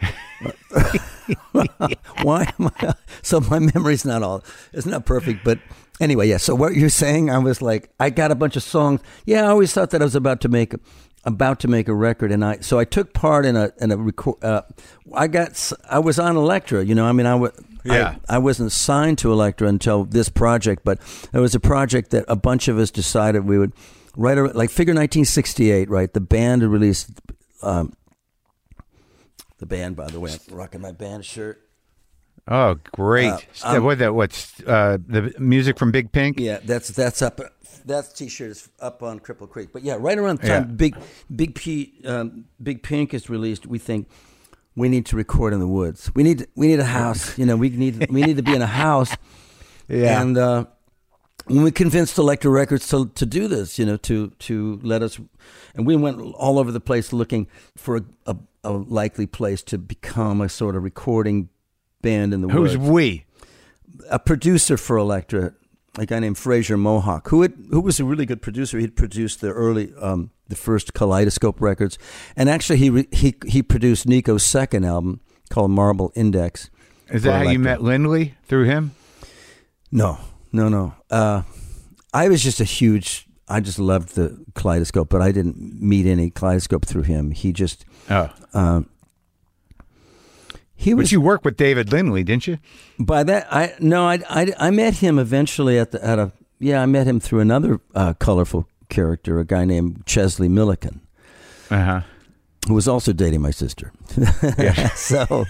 (laughs) (laughs) Why am I? So my memory's not all, it's not perfect, but anyway, yeah. So what you're saying, I was like, I got a bunch of songs. Yeah, I always thought that I was about to make, about to make a record, and I so I took part in a in a record. Uh, I got, I was on Elektra. You know, I mean, I was. Yeah. I, I wasn't signed to Elektra until this project, but it was a project that a bunch of us decided we would write, a, like Figure 1968, right? The band had released, um, the band, by the way, I'm rocking my band shirt. Oh, great. Uh, um, what that what's uh the music from Big Pink? Yeah, that's that's up. That T-shirt is up on Cripple Creek. But yeah, right around the time Yeah. Big Big P um, Big Pink is released, we think we need to record in the woods. We need we need a house. You know, we need we need to be in a house. (laughs) Yeah. And uh, when we convinced Elektra Records to to do this, you know, to to let us, and we went all over the place looking for a, a, a likely place to become a sort of recording band in the Who's woods we? a producer for Elektra, a guy named Frazier Mohawk, who had, who was a really good producer. He'd produced the early, um, the first Kaleidoscope records, and actually he re, he he produced Nico's second album called Marble Index. Is that how you met Lindley through him? No, no, no. Uh, I was just a huge. I just loved the Kaleidoscope, but I didn't meet any Kaleidoscope through him. He just Oh. um, he But was you worked with David Lindley, didn't you? By that, I no, I, I, I met him eventually at the at a yeah, I met him through another uh, colorful character, a guy named Chesley Millikin, Uh-huh. who was also dating my sister. Yeah. (laughs) so,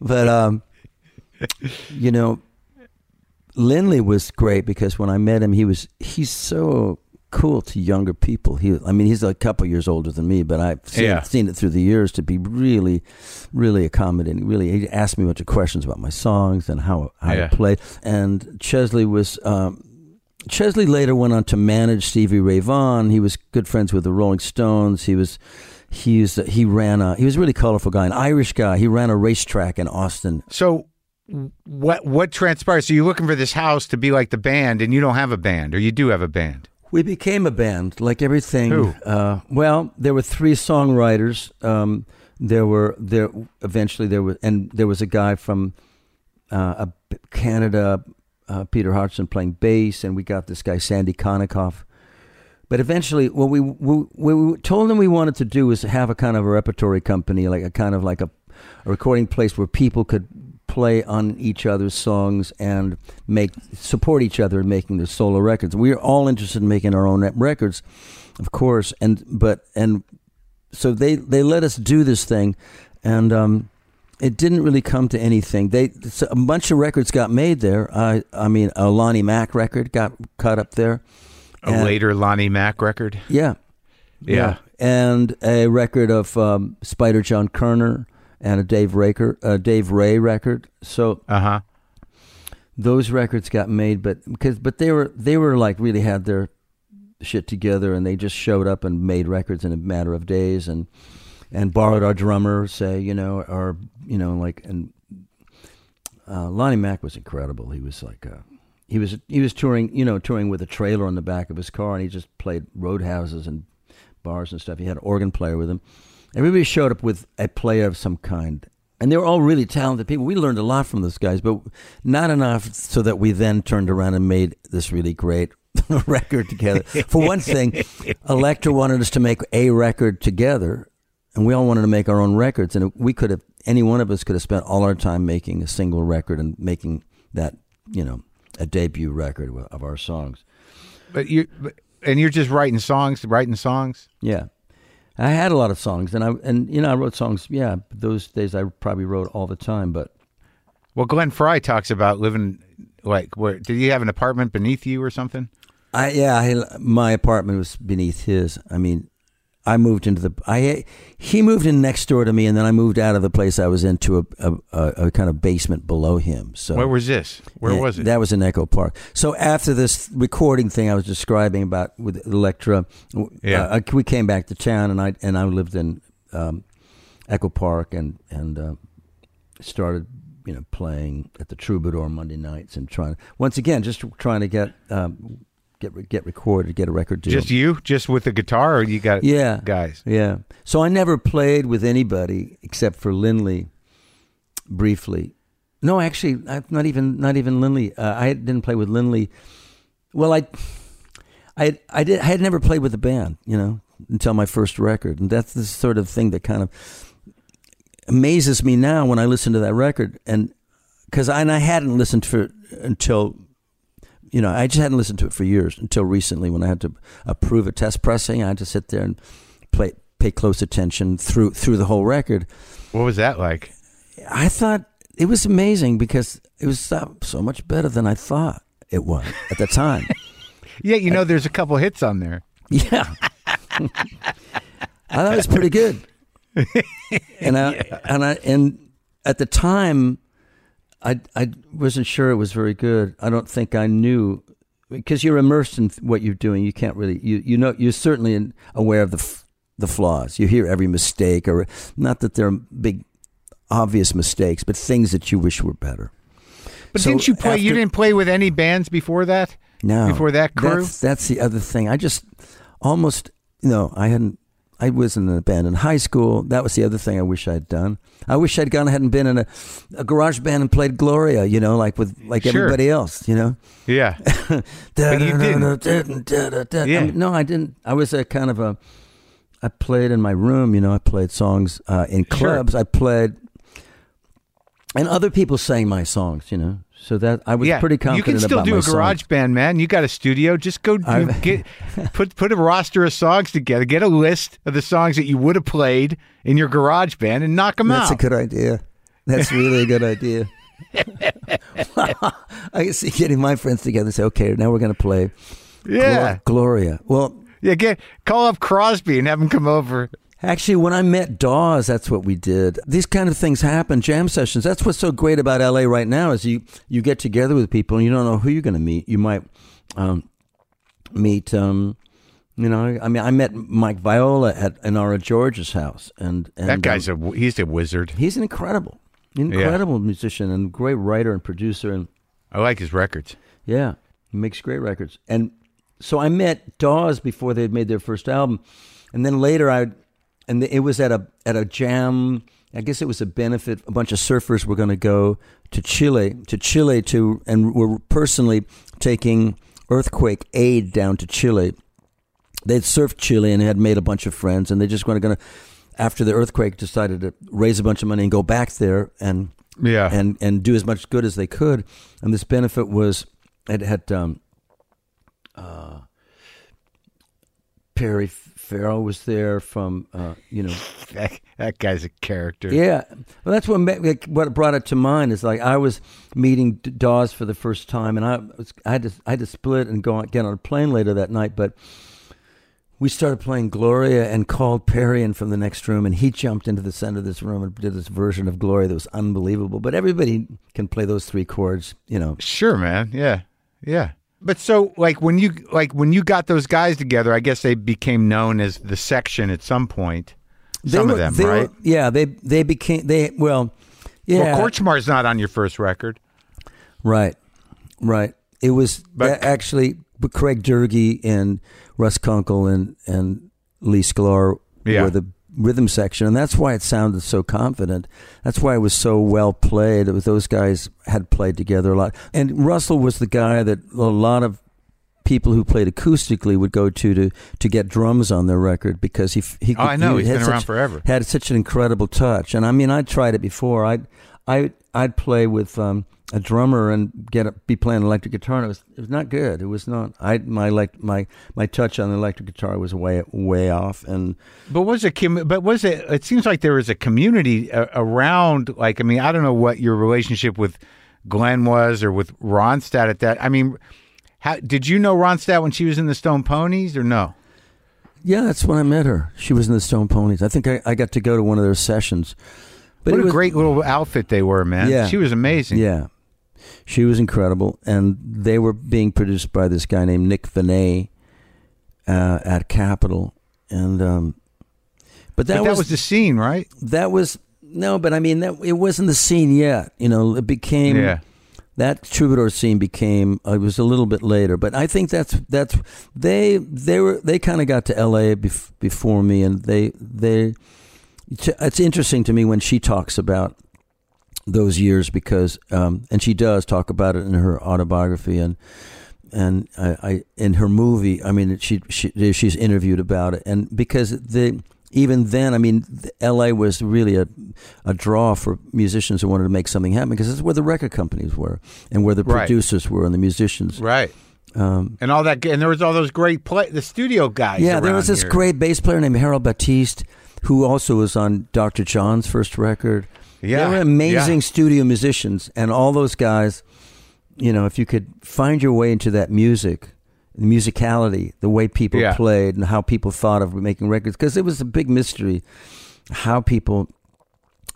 but um, you know, Lindley was great because when I met him, he was he's so cool to younger people. He, I mean, he's a couple years older than me, but I've seen, Yeah. seen it through the years to be really, really accommodating. Really, he asked me a bunch of questions about my songs and how how Yeah. to play. And Chesley was. Um, Chesley later went on to manage Stevie Ray Vaughan. He was good friends with the Rolling Stones. He was he was he ran a he was a really colorful guy, an Irish guy. He ran a racetrack in Austin. So what what transpired? So you're looking for this house to be like the band and you don't have a band or you do have a band. We became a band, like everything. Who? Uh, well, there were three songwriters. Um, there were there eventually there was and there was a guy from uh, a- Canada, uh, Peter Hodgson playing bass, and we got this guy Sandy Konikoff But eventually, what we, we, we told them we wanted to do was have a kind of a repertory company, like a kind of like a, a recording place where people could play on each other's songs and make support each other in making their solo records. We are all interested in making our own records, of course, and but and so they they let us do this thing, and um, it didn't really come to anything. They a bunch of records got made there. I I mean, a Lonnie Mack record got cut up there. A and, later Lonnie Mack record. Yeah, yeah, yeah. and a record of um, Spider John Koerner and a Dave Raker, a Dave Ray record. So uh huh. Those records got made, but because but they were they were like really had their shit together, and they just showed up and made records in a matter of days, and and borrowed our drummer, say you know, or you know, like and uh, Lonnie Mack was incredible. He was like. Uh, he was he was touring, you know, touring with a trailer on the back of his car, and he just played roadhouses and bars and stuff. He had an organ player with him. Everybody showed up with a player of some kind, and they were all really talented people. We learned a lot from those guys, but not enough so that we then turned around and made this really great (laughs) record together. For one thing, Elektra wanted us to make a record together, and we all wanted to make our own records. And we could have, any one of us could have spent all our time making a single record and making that, you know, a debut record of our songs. But you, and you're just writing songs, writing songs. Yeah, I had a lot of songs, and I and you know I wrote songs. Yeah, those days I probably wrote all the time. But well, Glenn Frey talks about living like where did he have an apartment beneath you or something? I yeah, I, my apartment was beneath his. I mean, I moved into the I he moved in next door to me, and then I moved out of the place I was into a, a, a kind of basement below him. So where was this? Where was it? That was in Echo Park. So after this recording thing I was describing about with Elektra, yeah, uh, we came back to town, and I and I lived in um, Echo Park, and and uh, started you know playing at the Troubadour Monday nights, and trying once again just trying to get um, get get recorded, get a record deal. Just you, just with the guitar, or you got yeah guys? Yeah. So I never played with anybody except for Lindley, briefly. No, actually, not even not even Lindley. Uh, I didn't play with Lindley. Well, I, I, I did. I had never played with a band, you know, until my first record, and that's the sort of thing that kind of amazes me now when I listen to that record, and because I and I hadn't listened to it until you know, I just hadn't listened to it for years until recently when I had to approve a test pressing. I had to sit there and play, pay close attention through through the whole record. What was that like? I thought it was amazing because it was so, so much better than I thought it was at the time. (laughs) yeah, you know, there's a couple hits on there. Yeah, (laughs) I thought it was pretty good, and I (laughs) yeah. and I and at the time I I wasn't sure it was very good. I don't think I knew because you're immersed in what you're doing. You can't really you you know you're certainly aware of the the flaws. You hear every mistake, or not that they're big obvious mistakes, but things that you wish were better. But so didn't you play? After, you didn't play with any bands before that. No, before that crew. That's, that's the other thing. I just almost no. I hadn't I was in a band in high school. That was the other thing I wish I'd done. I wish I'd gone ahead and been in a, a garage band and played Gloria, you know, like with like sure. everybody else, you know. Yeah. (laughs) but you didn't. Yeah. I mean, no, I didn't. I was a kind of a. I played in my room, you know. I played songs uh, in clubs. Sure. I played, and other people sang my songs, you know. So that I was yeah, pretty confident. You can still do a garage songs. band, man. You got a studio. Just go (laughs) get put put a roster of songs together. Get a list of the songs that you would have played in your garage band and knock them That's out. That's a good idea. That's really a good idea. (laughs) (laughs) I can see getting my friends together and say, "Okay, now we're going to play." Yeah, Gloria. Well, yeah, get call up Crosby and have him come over. Actually, when I met Dawes, that's what we did. These kind of things happen, jam sessions. That's what's so great about LA right now is you you get together with people and you don't know who you're going to meet. You might um, meet, um, you know, I mean, I met Mike Viola at Inara George's house, and, and that guy's um, a he's a wizard. He's an incredible, incredible yeah. musician and great writer and producer. And I like his records. Yeah, he makes great records. And so I met Dawes before they had made their first album, and then later I and it was at a at a jam. I guess it was a benefit. A bunch of surfers were going to go to Chile, to Chile to, and were personally taking earthquake aid down to Chile. they'd surfed Chile and had made a bunch of friends, and they just were going to, after the earthquake, decided to raise a bunch of money and go back there and Yeah. and and do as much good as they could. And this benefit was it had um, uh, Perry Farrell was there from uh, you know (laughs) that, that guy's a character. yeah. Well, that's what like, what brought it to mind is like I was meeting Dawes for the first time, and I was I had to I had to split and go on, get on a plane later that night, but. We started playing Gloria and called Perry in from the next room, and he jumped into the center of this room and did this version of Gloria that was unbelievable. But everybody can play those three chords, you know. Sure, man. Yeah. Yeah. But so like when you like when you got those guys together, I guess they became known as the section at some point. They Some were- of them, they were- right? yeah, they they became they well, yeah, Well, Korchmar's not on your first record. right, right. It was But- actually, but Craig Doerge and Russ Kunkel and and Lee Sklar Yeah. were the rhythm section, and that's why it sounded so confident. That's why it was so well played. It was those guys had played together a lot, and Russell was the guy that a lot of people who played acoustically would go to to to get drums on their record because he he Oh, I know. he He's had been around such- forever. had such an incredible touch. And I mean, I tried it before. I'd I I'd play with um, a drummer and get a, be playing electric guitar, and it was it was not good. It was not. I my like my my touch on the electric guitar was way way off. And But was it? But was it? It seems like there was a community uh, around. Like, I mean, I don't know what your relationship with Glenn was, or with Ronstadt at that. I mean, how did you know Ronstadt when she was in the Stone Poneys, or no? yeah, that's when I met her. She was in the Stone Poneys. I think I, I got to go to one of their sessions. But what a was, great little outfit they were, man. Yeah. she was amazing. Yeah. She was incredible. And they were being produced by this guy named Nick Venet uh, at Capitol. And, um, but that, but that was, was the scene, right? that was, no, but I mean, that it wasn't the scene yet. You know, it became, Yeah. that troubadour scene became, uh, it was a little bit later. But I think that's, that's, they, they were, they kind of got to LA bef- before me and they, they, it's, it's interesting to me when she talks about those years because um, and she does talk about it in her autobiography and and I, I in her movie I mean she, she she's interviewed about it and because the even then I mean L.A. was really a a draw for musicians who wanted to make something happen because that's where the record companies were and where the Right. producers were and the musicians Right. um, And all that, and there was all those great play, the studio guys. yeah there was this here. great bass player named Harold Batiste who also was on Dr. John's first record Yeah, They were amazing yeah. studio musicians, and all those guys. You know, if you could find your way into that music, the musicality, the way people Yeah. played, and how people thought of making records, because it was a big mystery how people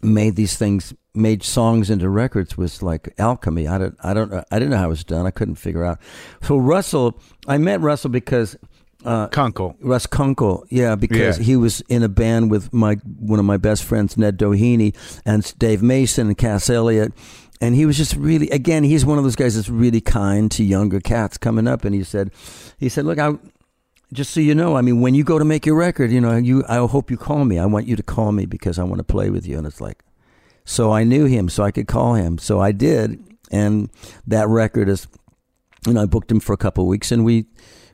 made these things, made songs into records was like alchemy. I don't, I don't, know- I didn't know how it was done. I couldn't figure out. So Russell, I met Russell because uh, Kunkel. Russ Kunkel, yeah, because Yeah. he was in a band with my one of my best friends, Ned Doheny, and Dave Mason and Cass Elliott. And he was just really, again, he's one of those guys that's really kind to younger cats coming up. And he said, he said, look, I, just so you know, I mean, when you go to make your record, you know, you, I hope you call me. I want you to call me because I want to play with you. And it's like, so I knew him, so I could call him. So I did, and that record is, you know, I booked him for a couple of weeks, and we,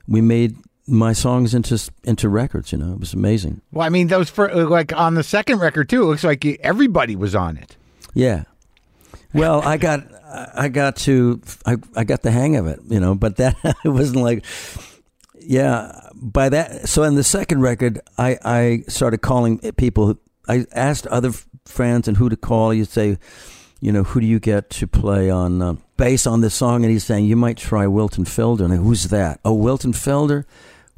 we made my songs into into records. You know, it was amazing. Well, I mean, those for like on the second record too. It looks like everybody was on it. Yeah. Well, I got I got to I, I got the hang of it, you know, but that (laughs) it wasn't like yeah, by that so in the second record I I started calling people I asked other friends and who to call. You'd say, you know, who do you get to play on uh, bass on this song and he's saying you might try Wilton Felder. And I, who's that? Oh, Wilton Felder.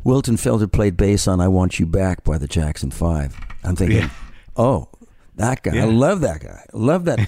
Wilton Felder played bass on I Want You Back by the Jackson 5. I'm thinking, Yeah. "Oh, that guy. Yeah. I love that guy. I love that.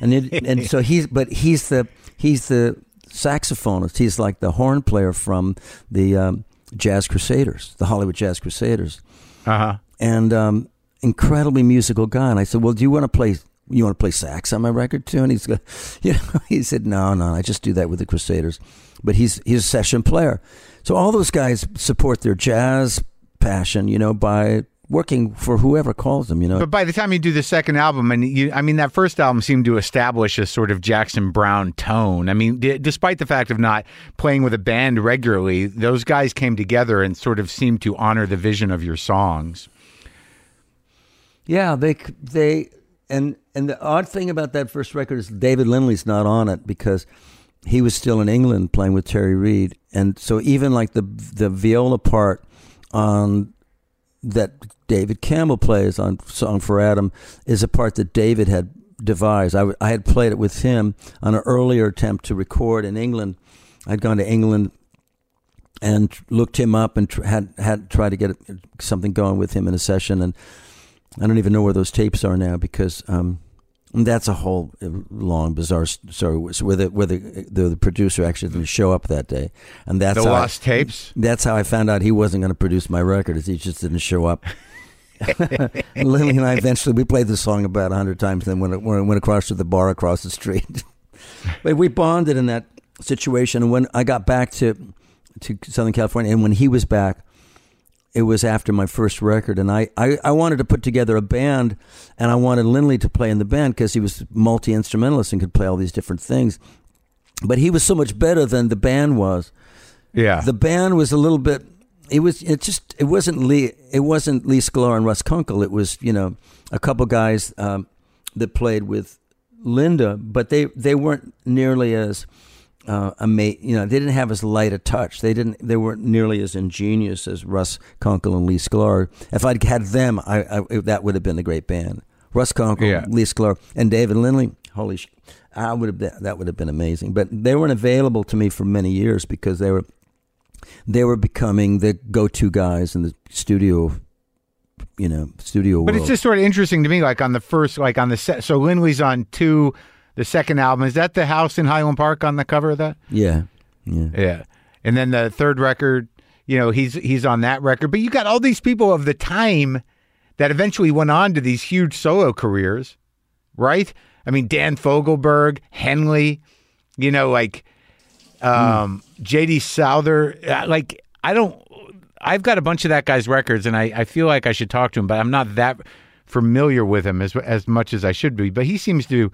and it, and so he's but he's the he's the saxophonist. He's like the horn player from the um, Jazz Crusaders, the Hollywood Jazz Crusaders, Uh huh. and um, incredibly musical guy. And I said, "Well, do you want to play?" You want to play sax on my record too? And he's, go- (laughs) you know, he said, "No, no, I just do that with the Crusaders." But he's he's a session player, so all those guys support their jazz passion, you know, by working for whoever calls them. You know. But by the time you do the second album, and you, I mean, that first album seemed to establish a sort of Jackson Browne tone. I mean, d- despite the fact of not playing with a band regularly, those guys came together and sort of seemed to honor the vision of your songs. Yeah, they they and and the odd thing about that first record is David Lindley's not on it because he was still in England playing with Terry Reid, and so even like the the viola part on that David Campbell plays on Song for Adam is a part that David had devised. I, had played it with him on an earlier attempt to record in England. I'd gone to England and looked him up and tr- had had tried to get something going with him in a session. And I don't even know where those tapes are now because um, that's a whole uh, long bizarre story where the where the, the, the producer actually didn't show up that day, and that's The how I- lost tapes. that's how I found out he wasn't going to produce my record. Is he just didn't show up. (laughs) Lindley and I eventually we played the song about a hundred times. Then went went went across to the bar across the street. (laughs) but we bonded in that situation. And when I got back to to Southern California, and when he was back, it was after my first record, and I, I, I wanted to put together a band, and I wanted Lindley to play in the band because he was multi instrumentalist and could play all these different things. But he was so much better than the band was Yeah. the band was a little bit it was it just it wasn't lee it wasn't lee sklar and russ kunkel it was you know a couple guys um, that played with linda but they they weren't nearly as uh, ama- you know they didn't have as light a touch they didn't they weren't nearly as ingenious as russ kunkel and lee sklar if i'd had them i, I that would have been a great band russ kunkel Yeah. lee sklar and david lindley holy sh- I would have been, that would have been amazing, but they weren't available to me for many years because they were they were becoming the go-to guys in the studio, you know, studio But world. it's just sort of interesting to me, like on the first, like on the set. So Lindley's on two, the second album. Is that the house in Highland Park on the cover of that? yeah, yeah. Yeah. And then the third record, you know, he's he's on that record. But you got all these people of the time that eventually went on to these huge solo careers, right? I mean, Dan Fogelberg, Henley, you know, like um, J.D. Souther. uh, Like, I don't. I've got a bunch of that guy's records, and I, I feel like I should talk to him, but I'm not that familiar with him as as much as I should be. But he seems to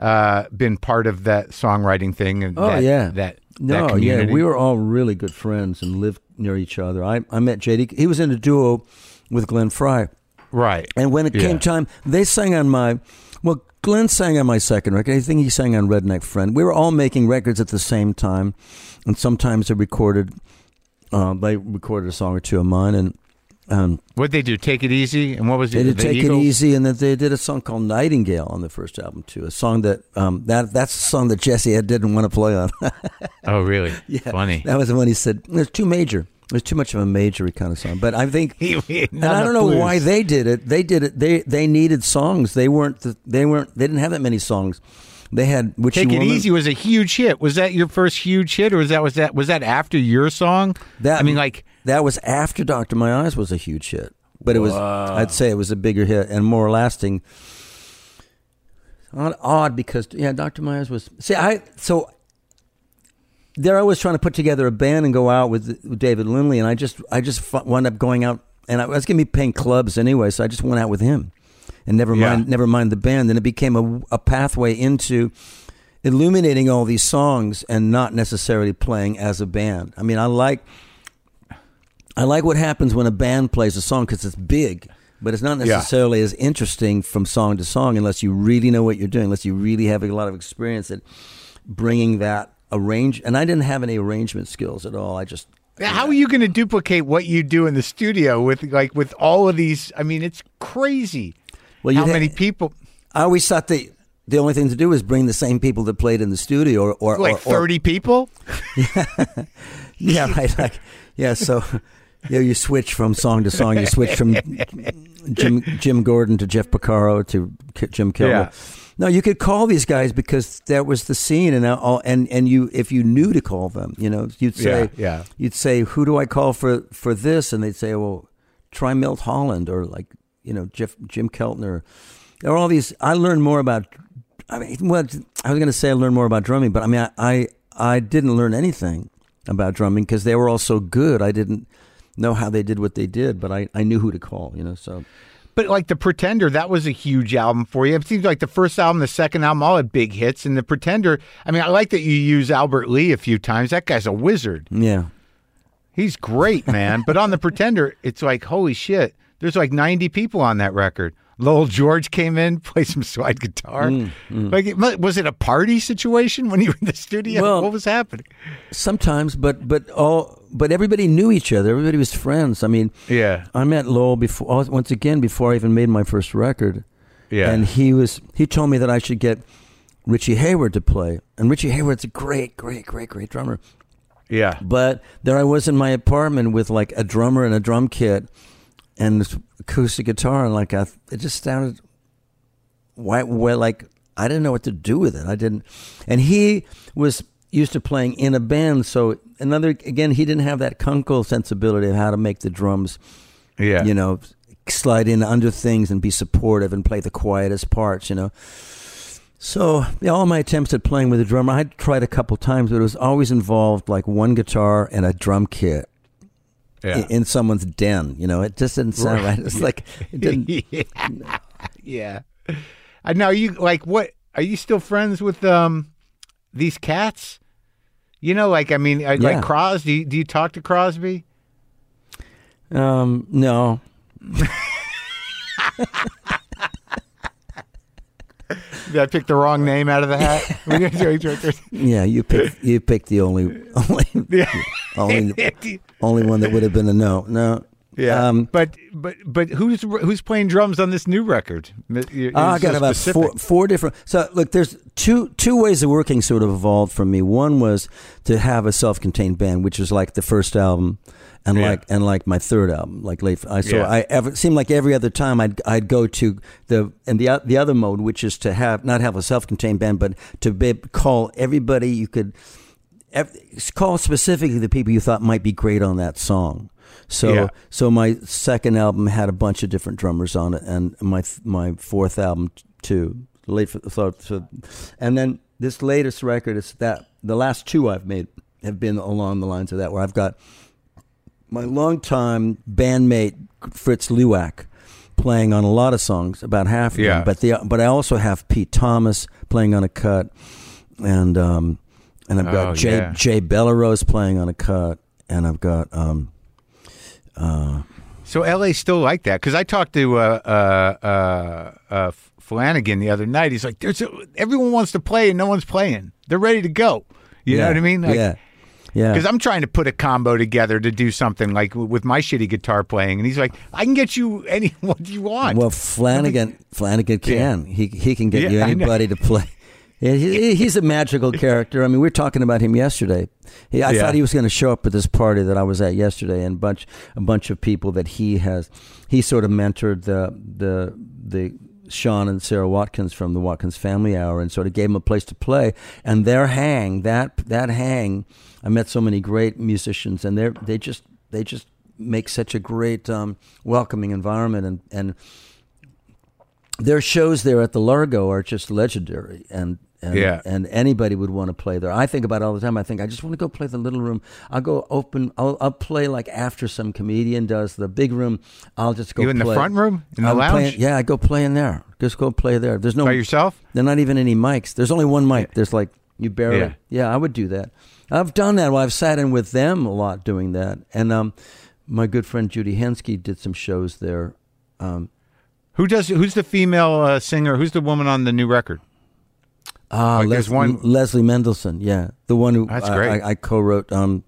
uh, been part of that songwriting thing. And Oh that, yeah, that no, that yeah. We were all really good friends and lived near each other. I I met JD. He was in a duo with Glenn Frey. right. And when it Yeah. came time, they sang on my. Well, Glenn sang on my second record. I think he sang on Redneck Friend. We were all making records at the same time, and sometimes they recorded. Uh, they recorded a song or two of mine, and um, What they do? Take it easy. And what was they it? did the take Eagles? it easy, and then they did a song called Nightingale on the first album too. A song that um, that that's a song that Jesse didn't want to play on. (laughs) Oh, really? (laughs) yeah, Funny. That was the one he said. It's too major. It's too much of a major kind of song. But I think (laughs) and I don't know why they did it. They did it. They they needed songs. They weren't. The, they weren't. They didn't have that many songs. They had which Take it easy was a huge hit. Was that your first huge hit, or was that was that was that after your song? That I mean, like that was after Doctor My Eyes was a huge hit, but it was. I'd say it was a bigger hit and more lasting. Odd, odd because yeah, Doctor My Eyes was. See, I so. there I was trying to put together a band and go out with, with David Lindley, and I just I just fu- wound up going out, and I was going to be paying clubs anyway, so I just went out with him, and never Yeah. mind never mind the band. And it became a, a pathway into illuminating all these songs and not necessarily playing as a band. I mean, I like I like what happens when a band plays a song because it's big, but it's not Yeah. necessarily as interesting from song to song unless you really know what you're doing, unless you really have a lot of experience at bringing that arrange. And I didn't have any arrangement skills at all. I just how are you going to duplicate what you do in the studio with like with all of these? I mean, it's crazy. Well, how you ha- many people? I always thought the the only thing to do is bring the same people that played in the studio, or, or Like or- or- thirty people? (laughs) (laughs) Yeah, right. Like, yeah. So, (laughs) you know, you switch from song to song. You switch from Jim Jim Gordon to Jeff Porcaro to K- Jim Kilmer. Yeah. No, you could call these guys because that was the scene, and uh, all, and and you if you knew to call them, you know, you'd say, Yeah, yeah. you'd say, who do I call for for this? And they'd say, well, try Milt Holland or like you know Jeff Jim Keltner. There are all these. I learned more about. I mean, well, I was going to say I learned more about drumming, but I mean, I I, I didn't learn anything about drumming because they were all so good. I didn't. Know how they did what they did, but I, I knew who to call. You know, so But like the Pretender, that was a huge album for you. It seems like the first album, the second album, all had big hits, and the Pretender. I mean, I like that you use Albert Lee a few times. That guy's a wizard. yeah, He's great, man. but on the Pretender, it's like holy shit. There's like 90 people on that record. Lowell George came in, (laughs) played some slide guitar. Mm, Like, was it a party situation when you were in the studio? Well- what was happening? sometimes, but but all but everybody knew each other. Everybody was friends. I mean, Yeah, I met Lowell before once again before I even made my first record. yeah, And he was he told me that I should get Richie Hayward to play. And Richie Hayward's a great, great, great, great drummer. yeah. But there I was in my apartment with like a drummer and a drum kit and this acoustic guitar and like I, it just sounded why well like I didn't know what to do with it. I didn't and he was used to playing in a band so another again he didn't have that Kunkel sensibility of how to make the drums Yeah. you know, slide in under things and be supportive and play the quietest parts, you know. So yeah, all my attempts at playing with a drummer, I tried a couple times, but it was always involved like one guitar and a drum kit yeah. in, in someone's den. You know, it just didn't sound right. It's like it didn't. (laughs) yeah. yeah. Uh, now you like what? Are you still friends with um these cats? You know, like I mean, uh, Yeah. like Crosby. Do you, do you talk to Crosby? Um, no, (laughs) Did I pick the wrong name out of the hat? (laughs) yeah, you picked you picked the only only only only one that would have been a no. No, yeah. Um, but but but who's who's playing drums on this new record? You're- I got so about four, four different. So look, there's two two ways of working sort of evolved from me. One was to have a self-contained band, which was like the first album, and Yeah. like and like my third album, like late. I so Yeah. I ever seemed like every other time I'd I'd go to the and the the other mode, which is to have not have a self-contained band, but to be, call everybody you could. Call specifically the people you thought might be great on that song. So Yeah. so my second album had a bunch of different drummers on it, and my my fourth album too. Late for, so, so, and then this latest record is that the last two I've made have been along the lines of that, where I've got my longtime bandmate Fritz Lewak playing on a lot of songs, about half of Yeah. them. But the but I also have Pete Thomas playing on a cut, and um, and I've got Oh, Jay yeah. Jay Bellerose playing on a cut, and I've got um, So LA still like that because I talked to uh, uh, uh, uh, Flanagan the other night. He's like, "There's a, everyone wants to play and no one's playing. They're ready to go." You know yeah, what I mean? Like, yeah, yeah. Because I'm trying to put a combo together to do something like with my shitty guitar playing, and he's like, "I can get you any (laughs) what you want." Well, Flanagan, (laughs) Flanagan can. He he can get Yeah, you anybody to play. Yeah, he, he's a magical character. I mean, we were talking about him yesterday. He, I Yeah. thought he was going to show up at this party that I was at yesterday, and bunch a bunch of people that he has. He sort of mentored the the the Sean and Sarah Watkins from the Watkins Family Hour, and sort of gave them a place to play. And their hang that that hang, I met so many great musicians, and they they just they just make such a great um, welcoming environment, and and their shows there at the Largo are just legendary, and and, Yeah. and anybody would want to play there. I think about it all the time. I think I just want to go play the little room. I'll go open. I'll, I'll play like after some comedian does the big room. I'll just go. You in the front room? In the I'll play- lounge? yeah, I go play in there. Just go play there. There's no by yourself. There're not even any mics. There's only one mic. There's like you barely. Yeah. Yeah. I would do that. I've done that. Well, I've sat in with them a lot doing that, and um, my good friend Judy Henske did some shows there. Um, Who does? Who's the female uh, singer? Who's the woman on the new record? Ah, Like there's Les- one- Leslie Mendelson, yeah, the one who That's I- great. I, I co-wrote um,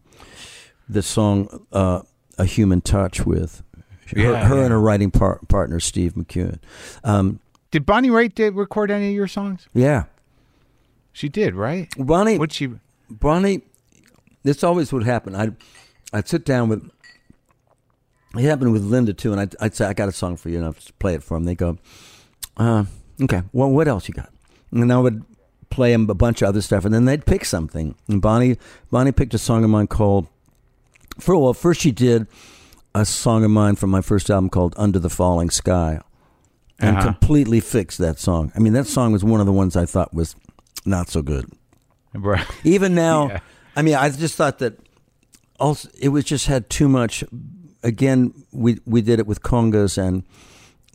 the song uh, "A Human Touch" with her, Yeah, her yeah. and her writing par- partner Steve McEwan. Um, Did Bonnie Raitt did record any of your songs? yeah, She did, right? Bonnie. What she? Bonnie, this always would happen. I'd I'd sit down with. It happened with Linda too, and I'd, I'd say, "I got a song for you," and I'd play it for them. They go, uh, "Okay, well, what else you got?" And I would play a bunch of other stuff, and then they'd pick something. And Bonnie, Bonnie picked a song of mine called. For well, first she did a song of mine from my first album called "Under the Falling Sky," and Uh-huh. completely fixed that song. I mean, that song was one of the ones I thought was not so good. Right. Even now, (laughs) Yeah. I mean, I just thought that also it was just had too much again, we we did it with congas and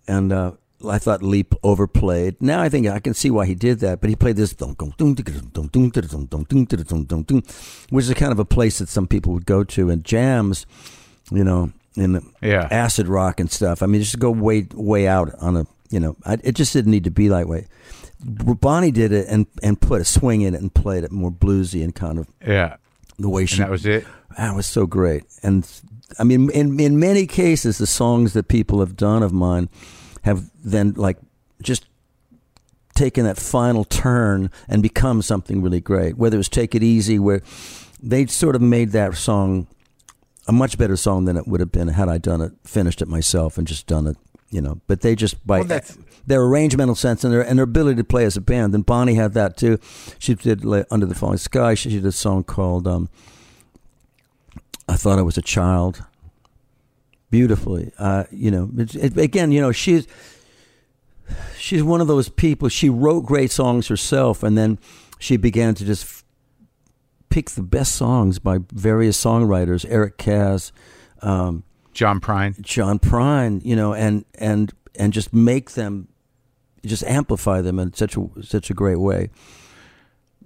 and uh, I thought Leap overplayed. Now I think I can see why he did that, but he played this which is kind of a place that some people would go to and jams, you know, in Yeah. acid rock and stuff. I mean, just go way way out on a you know, I, it just didn't need to be that way. Bonnie did it and and put a swing in it and played it more bluesy and kind of Yeah. the way she And that was it. that was so great. And I mean, in in many cases, the songs that people have done of mine have then like just taken that final turn and become something really great. Whether it was "Take It Easy," where they sort of made that song a much better song than it would have been had I done it, finished it myself, and just done it. You know, but they just by Well, their arrangemental sense and their and their ability to play as a band. And Bonnie had that too. She did "Under the Falling Sky." She did a song called um, "I Thought I Was a Child." Beautifully, uh, you know. It, again, you know, she's she's one of those people. She wrote great songs herself, and then she began to just f- pick the best songs by various songwriters, Eric Kaz, um, John Prine. John Prine, you know, and and and just make them, just amplify them in such a such a great way.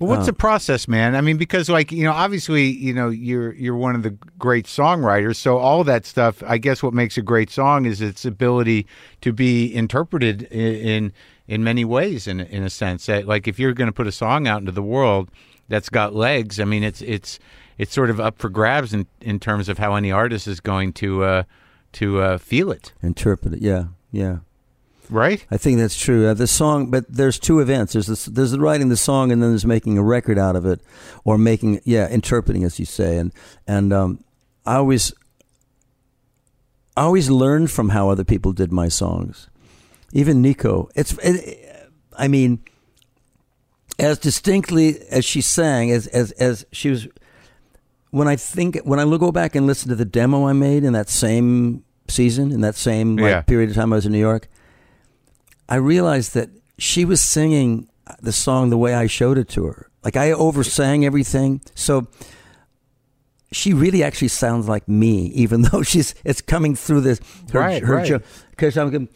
Well, what's the process, man? I mean, because like you know, obviously, you know, you're you're one of the great songwriters. So all that stuff, I guess, what makes a great song is its ability to be interpreted i- in in many ways. In in a sense, that like if you're going to put a song out into the world that's got legs, I mean, it's it's it's sort of up for grabs in in terms of how any artist is going to uh, to uh, feel it, Interpret it, yeah, yeah. Right? I think that's true. Uh, the song, but there's two events. There's this, there's the writing the song, and then there's making a record out of it, or making yeah, interpreting as you say. And and um, I always I always learned from how other people did my songs. Even Nico, it's it, I mean, as distinctly as she sang, as as as she was. When I think when I go back and listen to the demo I made in that same season, in that same like, Yeah. period of time I was in New York, I realized that she was singing the song the way I showed it to her. Like I oversang everything. So she really actually sounds like me, even (laughs) though she's it's coming through this her, Right, her right. because I'm going,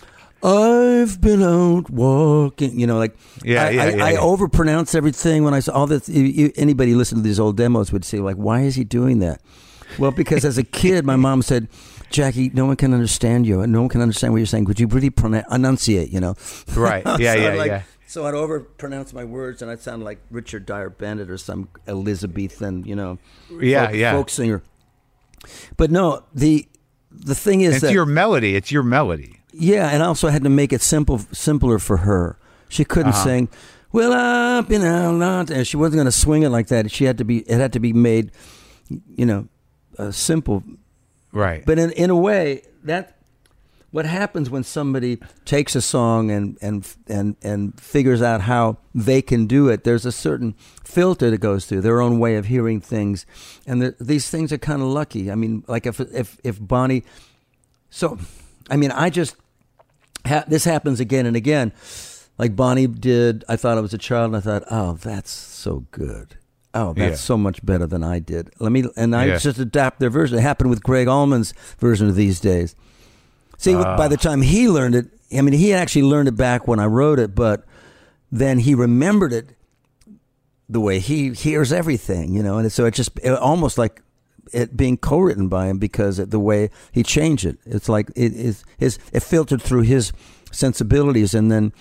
I've been out walking, you know, like Yeah, I, yeah, I, yeah, I yeah. overpronounce everything when I saw all this. Anybody listen to these old demos would say like, why is he doing that? Well, because as a kid, my mom said. Jackie, no one can understand you, and no one can understand what you're saying. Could you really pronounce, enunciate? You know, (laughs) Right. Yeah, So yeah, like- yeah. So I'd overpronounce my words, and I'd sound like Richard Dyer-Bennet or some Elizabethan, you know, Yeah, folk, yeah. folk singer. But no, the the thing is It's that your melody. It's your melody. yeah, and also I also had to make it simple, simpler for her. She couldn't Uh-huh. sing, "Well, up and out," not," and she wasn't going to swing it like that. She had to be. It had to be made, you know, uh, simple. Right. But in in a way, that what happens when somebody takes a song and and and and figures out how they can do it. There's a certain filter that goes through their own way of hearing things, and the, these things are kind of lucky. I mean, like if if if Bonnie, so, I mean, I just ha- this happens again and again. Like Bonnie did, I thought I was a child, and I thought, oh, that's so good. Oh, that's Yeah. so much better than I did. Let me, and I Yeah. just adapt their version. It happened with Gregg Allman's version of these days. See, Ah. by the time he learned it, I mean, he actually learned it back when I wrote it, but then he remembered it the way he hears everything, you know, and so it just it, almost like it being co-written by him because of the way he changed it. It's like it is his it filtered through his sensibilities, and then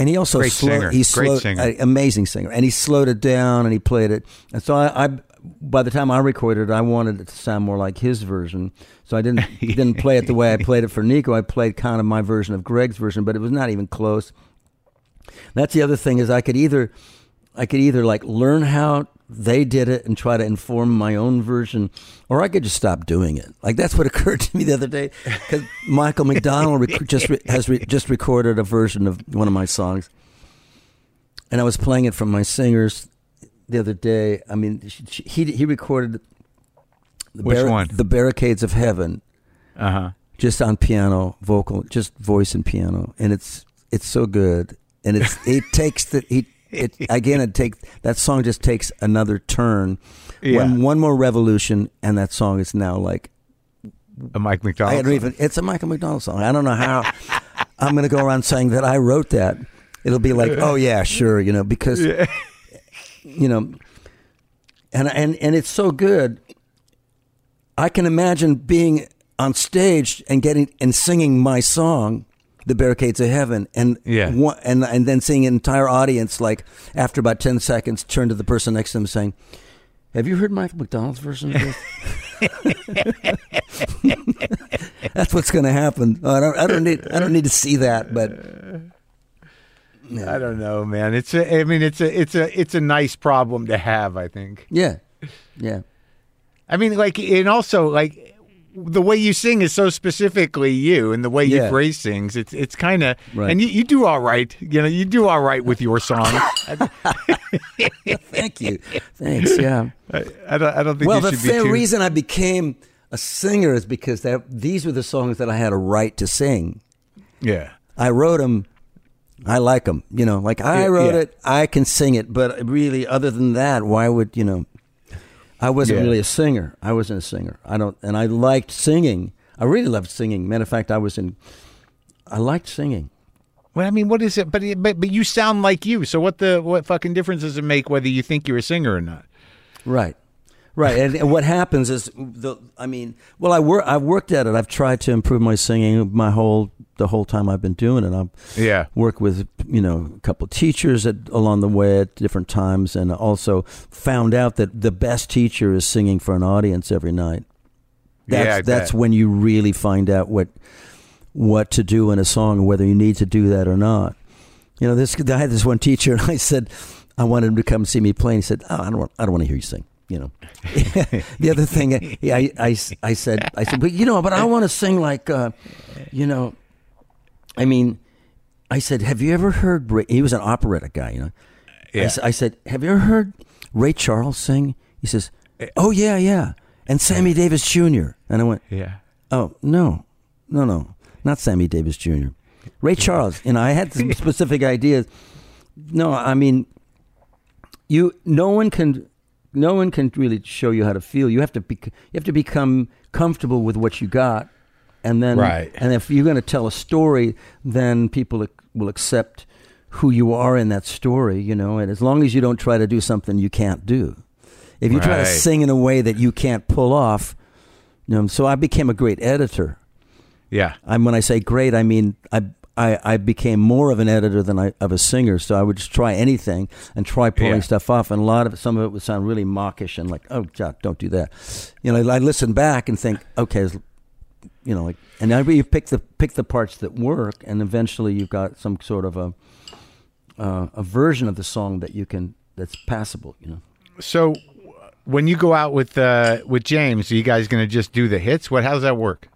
and he also Great slowed, singer. he Great singer. amazing singer, and he slowed it down and he played it, and so I. I by the time I recorded it, I wanted it to sound more like his version, so I didn't (laughs) didn't play it the way I played it for Nico. I played kind of my version of Greg's version, but it was not even close. That's the other thing is I could either I could either like learn how they did it and try to inform my own version, or I could just stop doing it. Like that's what (laughs) occurred to me the other day because Michael McDonald rec- just re- has re- just recorded a version of one of my songs, and I was playing it from my singers the other day. I mean, she, she, he he recorded the Which one? the Barricades of Heaven Uh huh. just on piano, vocal, just voice and piano, and it's it's so good, and it's it takes the he it again it takes that song just takes another turn, Yeah. one one more revolution, and that song is now like A Mike McDonald. I don't even. It's a Michael McDonald song. I don't know how (laughs) I'm going to go around saying that I wrote that. It'll be like, oh yeah, sure, you know, because you know, and and and it's so good. I can imagine being on stage and getting and singing my song, "The Barricades of Heaven," and Yeah. one, and and then seeing an entire audience like after about ten seconds turn to the person next to them saying, "Have you heard Michael McDonald's version of this?" (laughs) That's what's going to happen. I don't. I don't need. I don't need to see that, but I don't know, man. It's a. I mean, it's a. It's a. It's a nice problem to have. I think. yeah, yeah. I mean, like, and also like the way you sing is so specifically you, and the way Yeah. you phrase things. It's it's kind of. Right. And you, you do all right. You know, you do all right with your song. (laughs) (laughs) Thank you. Thanks. Yeah. I, I don't. I don't think. Well, you the should be fair too, reason I became a singer is because that, these were the songs that I had a right to sing. Yeah. I wrote them. I like them. You know, like I wrote yeah. it. I can sing it. But really, other than that, why would you know? I wasn't Yeah. really a singer. I wasn't a singer. I don't, and I liked singing. I really loved singing. Matter of fact, I was in. I liked singing. Well, I mean, what is it? But but but you sound like you. So what the what fucking difference does it make whether you think you're a singer or not? Right. Right, and, and what happens is the. I mean, well, I work. I've worked at it. I've tried to improve my singing my whole the whole time I've been doing it. I've Yeah. worked with you know a couple of teachers at, along the way at different times, and also found out that the best teacher is singing for an audience every night. That's Yeah, that's when you really find out what what to do in a song, whether you need to do that or not. You know, this I had this one teacher, (laughs) and I said I wanted him to come see me play. And he said, "Oh, I don't want, I don't want to hear you sing." You know, (laughs) the other thing, I, I, I said, I said, but you know, but I want to sing like, uh, you know, I mean, I said, have you ever heard? Ray, he was an operatic guy, you know. I, Yeah. s- I said, have you ever heard Ray Charles sing? He says, oh yeah, yeah, and Sammy Davis Jr. And I went, Yeah. Oh no, no, no, not Sammy Davis Jr. Ray Charles. And I had some (laughs) specific ideas. No, I mean, you. No one can. No one can really show you how to feel. You have to be. You have to become comfortable with what you got, and then. Right. And if you're going to tell a story, then people will accept who you are in that story. You know, and as long as you don't try to do something you can't do. If you try to sing in a way that you can't pull off, you know, so I became a great editor. Yeah. I'm when I say great, I mean I I, I became more of an editor than I of a singer. So I would just try anything and try pulling Yeah. stuff off, and a lot of it, some of it would sound really mawkish and like, oh God, don't do that. You know, I listen back and think, okay, you know, like, and then you pick the pick the parts that work, and eventually you've got some sort of a uh, a version of the song that you can that's passable. You know. So when you go out with uh, with James, are you guys going to just do the hits? What? How does that work?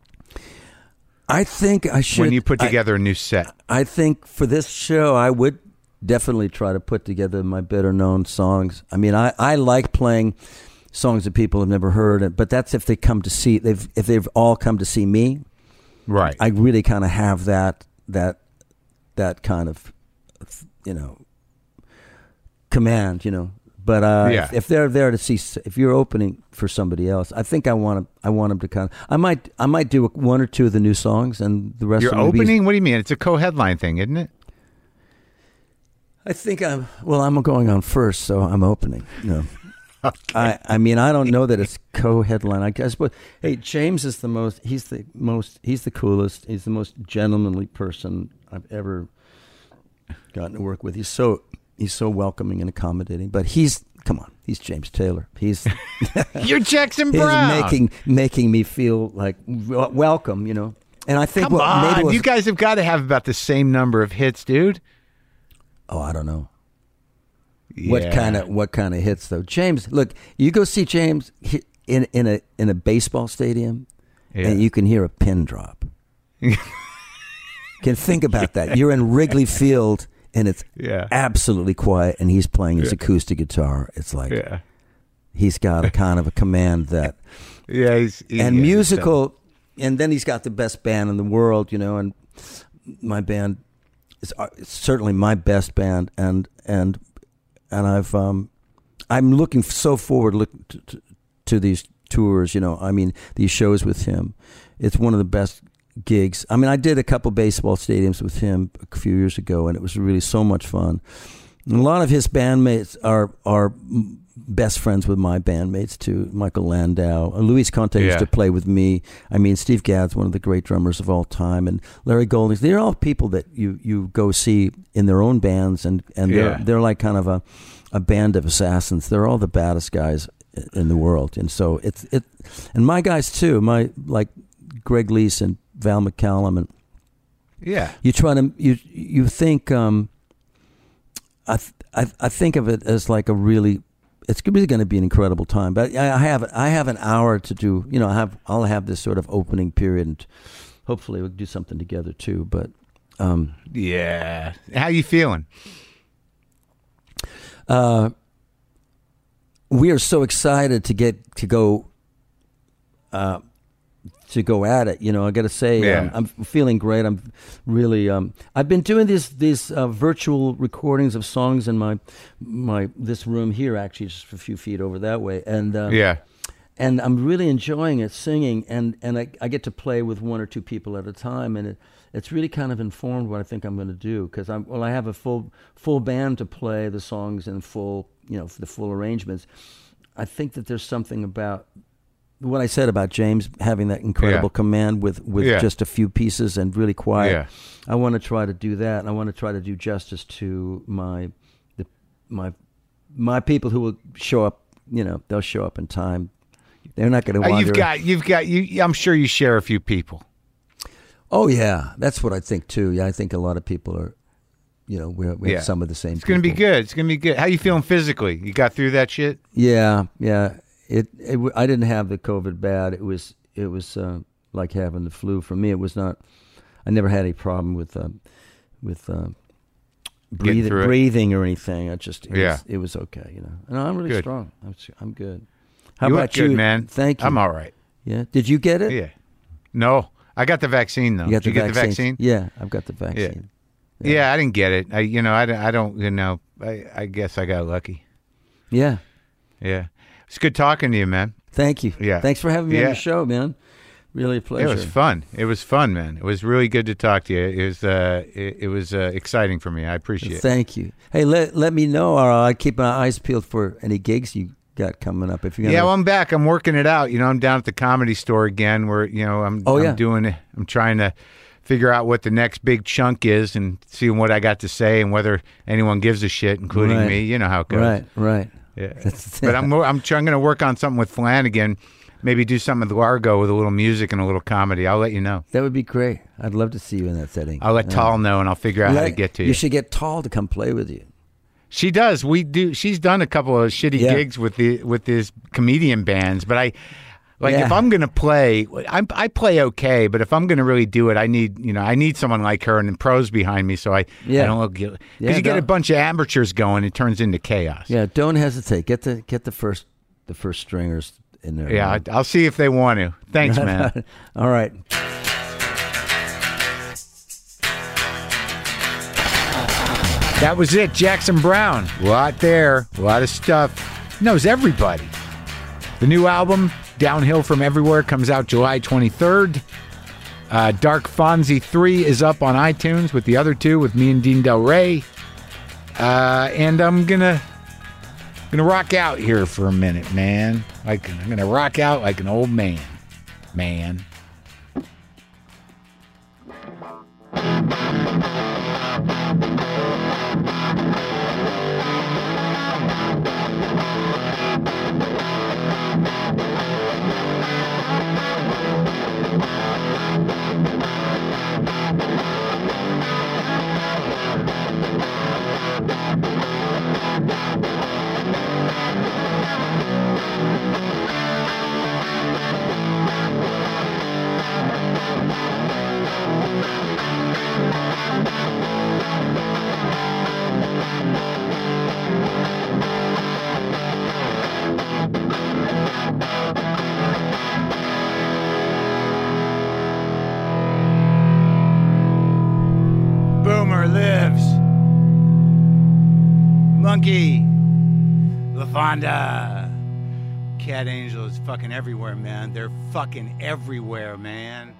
I think I should. when you put together a new set. I think for this show, I would definitely try to put together my better known songs. I mean, I, I like playing songs that people have never heard, but that's if they come to see they've if they've all come to see me. Right. I really kind of have that that that kind of you know command, you know. But uh, Yeah. if, if they're there to see, if you're opening for somebody else, I think I want to. I want them to kind of. I might. I might do one or two of the new songs, and the rest. You're of them will be- opening? What do you mean? It's a co-headline thing, isn't it? I think I'm well. I'm going on first, so I'm opening. No, (laughs) I. I mean, I don't know that it's co-headline. I guess, but hey, James is the most. He's the most. He's the coolest. He's the most gentlemanly person I've ever gotten to work with. He's so. He's so welcoming and accommodating. But he's. Come on, he's James Taylor. He's. (laughs) (laughs) You're Jackson Browne. he's making making me feel like welcome. You know. And I think Come what maybe on, was, you guys have got to have about the same number of hits, dude. Oh, I don't know. What kind of what kind of hits though? James, look, you go see James in in a in a baseball stadium, Yeah. and you can hear a pin drop. (laughs) can think about that. You're in Wrigley Field, and it's Yeah. absolutely quiet, and he's playing his Yeah. acoustic guitar. It's like Yeah. he's got a (laughs) kind of a command that, Yeah. He's, he- and musical, and then he's got the best band in the world, you know, and my band is uh, certainly my best band, and and and I've um, I'm looking so forward look to, to, to these tours, you know, I mean these shows with him, it's one of the best gigs. I mean, I did a couple baseball stadiums with him a few years ago, and it was really so much fun. And a lot of his bandmates are are best friends with my bandmates too. Michael Landau, Uh, Luis Conte Yeah. used to play with me. I mean, Steve Gadd's one of the great drummers of all time, and Larry Goldings. They're all people that you you go see in their own bands, and and they're Yeah. they're like kind of a a band of assassins. They're all the baddest guys in the world, and so it's it. And my guys too. My like Greg Leisz and Val McCallum and Yeah. you try to you you think um I th- I I think of it as like a really it's really going to be an incredible time but I I have I have an hour to do you know I have I'll have this sort of opening period and hopefully we'll do something together too but um Yeah. How you feeling? uh we are so excited to get to go uh to go at it you know i gotta say Yeah. um, i'm feeling great i'm really um i've been doing these these uh, virtual recordings of songs in my my this room here actually just a few feet over that way and uh, Yeah. and I'm really enjoying it, singing, and and I, I get to play with one or two people at a time, and it it's really kind of informed what I think I'm going to do because I'm well, I have a full full band to play the songs in full, you know, for the full arrangements. I think that there's something about what I said about James having that incredible Yeah. command with with Yeah. just a few pieces and really quiet. Yeah. I want to try to do that, and I want to try to do justice to my the my my people who will show up. You know, they'll show up in time. They're not going to Uh, you've got you've got you I'm sure you share a few people. oh yeah, that's what I think too. Yeah, I think a lot of people are. You know, we we have some of the same. People. It's going to be good. It's going to be good. How you feeling physically? You got through that shit? Yeah, yeah. It, it. I didn't have the COVID bad. It was. It was uh, like having the flu. For me, it was not. I never had any problem with. Uh, with. Uh, breathing, breathing or anything. I just. It Yeah. Was, it was okay. You know. And I'm really Good. strong. I'm. good. How you about good, you, man? Thank you. I'm all right. Yeah. Did you get it? Yeah. No, I got the vaccine though. You Did you get the vaccine? Yeah, I've got the vaccine. Yeah. Yeah, I didn't get it. I, you know, I, I don't, you know, I, I guess I got lucky. Yeah. Yeah. It's good talking to you, man. Thank you. Yeah. Thanks for having me on the show, man. Really a pleasure. It was fun. It was fun, man. It was really good to talk to you. It was, uh, it, it was uh, exciting for me. I appreciate it. Thank you. Hey, let let me know, or I keep my eyes peeled for any gigs you got coming up. If gonna, Yeah, well, I'm back. I'm working it out. You know, I'm down at the comedy store again. Where you know, I'm, Oh, I'm yeah. doing. it. I'm trying to figure out what the next big chunk is and seeing what I got to say and whether anyone gives a shit, including Right. me. You know how it goes. right, right. Yeah. But I'm I'm trying to work on something with Flanagan. Maybe do something with Largo with a little music and a little comedy. I'll let you know. That would be great. I'd love to see you in that setting. I'll let Yeah. Tal know and I'll figure out how to get to you. you. should get Tal to come play with you. She does. We do. She's done a couple of shitty Yeah. gigs with the with these comedian bands, but I like Yeah. if I'm gonna play, I I play okay, but if I'm gonna really do it, I need you know I need someone like her and pros behind me, so I Yeah. I don't look because Yeah, you get a bunch of amateurs going, it turns into chaos. Yeah, don't hesitate. Get the get the first the first stringers in there. Yeah, I'll see if they want to. Thanks, (laughs) man. All right. That was it. Jackson Browne. A lot there. A lot of stuff. Knows everybody. The new album, Downhill from Everywhere, comes out July 23rd. Uh, Dark Fonzie 3 is up on iTunes with the other two, with me and Dean Del Ray. Uh, and I'm gonna gonna rock out here for a minute, man. Like I'm gonna rock out like an old man. Man. Monkey. LaFonda. Cat Angel is fucking everywhere, man. They're fucking everywhere, man.